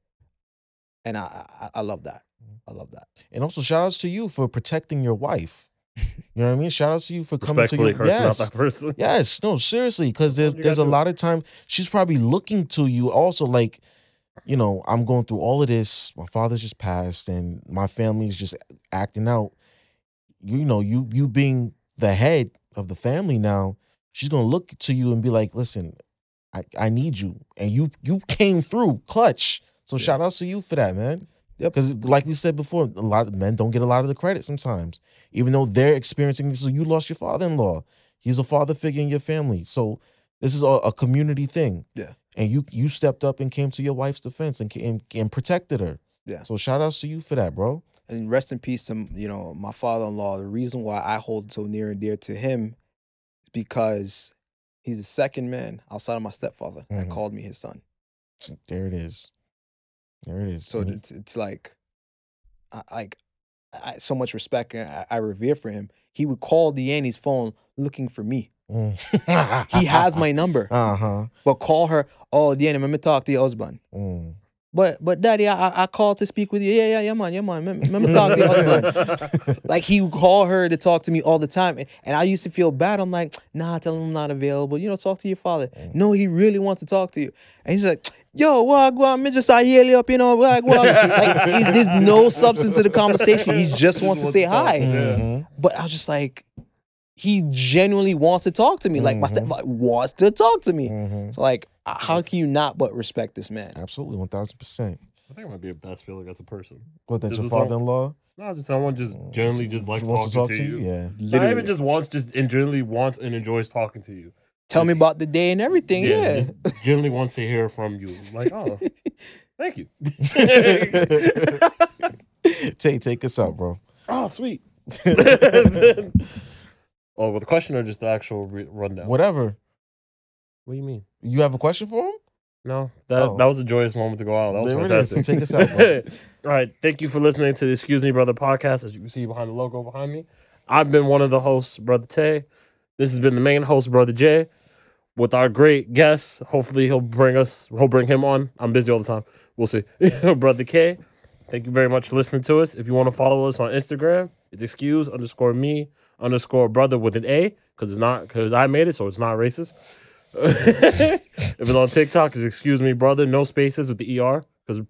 and I I, I love that. I love that. and also shout outs to you for protecting your wife you know what i mean shout outs to you for coming to your cursing out yes that person. [LAUGHS] Yes, no, seriously, because there, there's a lot of time she's probably looking to you. Also, like, you know, I'm going through all of this. My father's just passed, and my family is just acting out. You know, you you being the head of the family now, she's gonna look to you and be like, "Listen, I I need you," and you you came through clutch. So shout outs to you for that, man. Yep. Because like we said before, a lot of men don't get a lot of the credit sometimes, even though they're experiencing this. So you lost your father-in-law. He's a father figure in your family. So this is a, a community thing. Yeah. And you you stepped up and came to your wife's defense and and, and protected her. Yeah. So shout outs to you for that, bro. And rest in peace to you know my father-in-law. The reason why I hold so near and dear to him is because he's the second man outside of my stepfather that Mhm. called me his son. There it is. There it is. So it's it's like, I, like, I, so much respect and I, I revere for him. He would call Deanne's phone looking for me. Mm. He has my number, [LAUGHS] Uh huh. but call her. Oh, Deanne, let me talk to your husband. Mm. But but daddy, I I- I called to speak with you. Yeah yeah yeah man yeah man. Let me- let me talk to your. [LAUGHS] Like he would call her to talk to me all the time, and, and I used to feel bad. I'm like, nah, tell him I'm not available. You know, talk to your father. Mm. No, he really wants to talk to you. And he's like, yo, what go on? Me just I yell you up, you know, what what? Like he, there's no substance to the conversation. He just wants to say talk. hi. Yeah. Mhm. But I was just like, he genuinely wants to talk to me. Like my Mhm. stepfather wants to talk to me. Mhm. So like how can you not but respect this man? Absolutely, one thousand percent. I think it might be a best feeling as a person. What that This your is all- father-in-law No, just someone just mm, generally just likes wants talking to, you. Yeah. Not Literally. even just wants, just and generally wants and enjoys talking to you. Tell me just- about the day and everything. Yeah. just [LAUGHS] generally wants to hear from you. Like, oh, [LAUGHS] thank you. [LAUGHS] take take us out, bro. oh, sweet. oh, with the question or just the actual re- rundown? Whatever. What do you mean? You have a question for him? No, that Oh. that was a joyous moment to go out. That was There fantastic. Take us out. [LAUGHS] All right, thank you for listening to the Excuse Me Brother podcast. As you can see behind the logo behind me, I've been one of the hosts, Brother Tay. This has been the main host, Brother Jay, with our great guest. Hopefully, he'll bring us. He'll bring him on. I'm busy all the time. We'll see, [LAUGHS] Brother Kay. Thank you very much for listening to us. If you want to follow us on Instagram, it's excuse underscore me underscore brother with an A because it's not because I made it, so it's not racist. [LAUGHS] if it's on TikTok, it's excuse me brother, no spaces with the ER because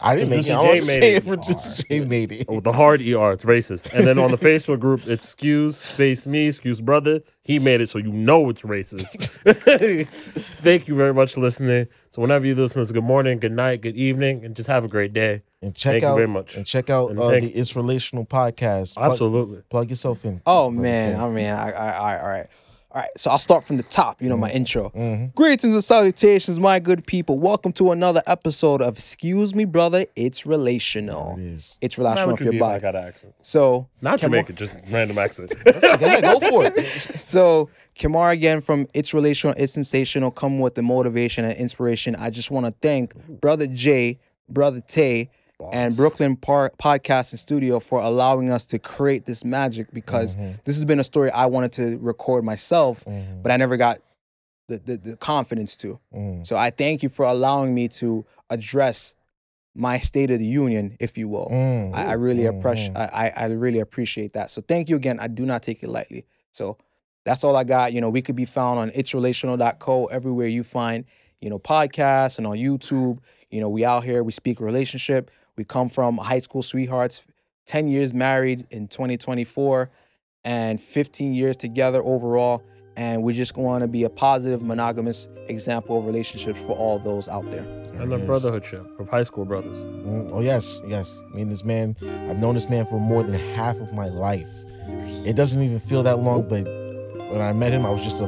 I didn't make it. I want to J say it. it for just Jay made it. with the hard ER, it's racist. And then on the Facebook group, it's excuse space me, excuse brother. He made it so you know it's racist. [LAUGHS] Thank you very much for listening. So whenever you listen, it's good morning, good night, good evening, and just have a great day. And check Thank you out very much. and check out And uh, the It's Relational podcast. Plug, Absolutely. plug yourself in. Oh man, Kay. I mean, I, I, I, all right, all right. So I'll start from the top. You know, my intro. Mhm. Greetings and salutations, my good people. Welcome to another episode of Excuse Me, Brother. It's relational. It is. It's relational what for you your be if I got an accent. So Not Come Jamaican, just random accent. [LAUGHS] Go ahead, go for it. [LAUGHS] So, Kemar again from It's Relational, It's Sensational, come with the motivation and inspiration. I just want to thank Brother Jay, Brother Tay, and Brooklyn Par- Podcast and Studio for allowing us to create this magic because this has been a story I wanted to record myself, Mhm, but I never got the, the, the confidence to. mhm. So, I thank you for allowing me to address my state of the union, if you will. Mm. I, I really appreciate Mhm. I, I I really appreciate that. So thank you again. I do not take it lightly. So that's all I got. You know, we could be found on itsrelational.co everywhere you find, you know, podcasts and on YouTube. You know, we out here, we speak relationship. We come from high school sweethearts, 10 years married in 2024 and 15 years together overall. And we just want to be a positive, monogamous example of relationships for all those out there. and the brotherhood ship of high school brothers. Mm, Oh yes, yes. I mean, this man. I've known this man for more than half of my life. It doesn't even feel that long, but when I met him, I was just a,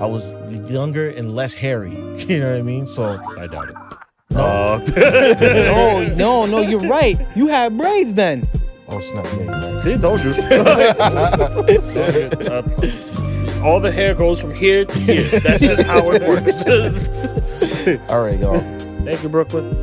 I was younger and less hairy. [LAUGHS] You know what I mean? So I doubt it. No. Uh, [LAUGHS] No, [LAUGHS] no, no, you're right. You had braids then. oh snap! Yeah, you're right. See, told you. Uh, [LAUGHS] all the hair goes from here to here. That's just how it works. All right, y'all. Thank you, Brooklyn.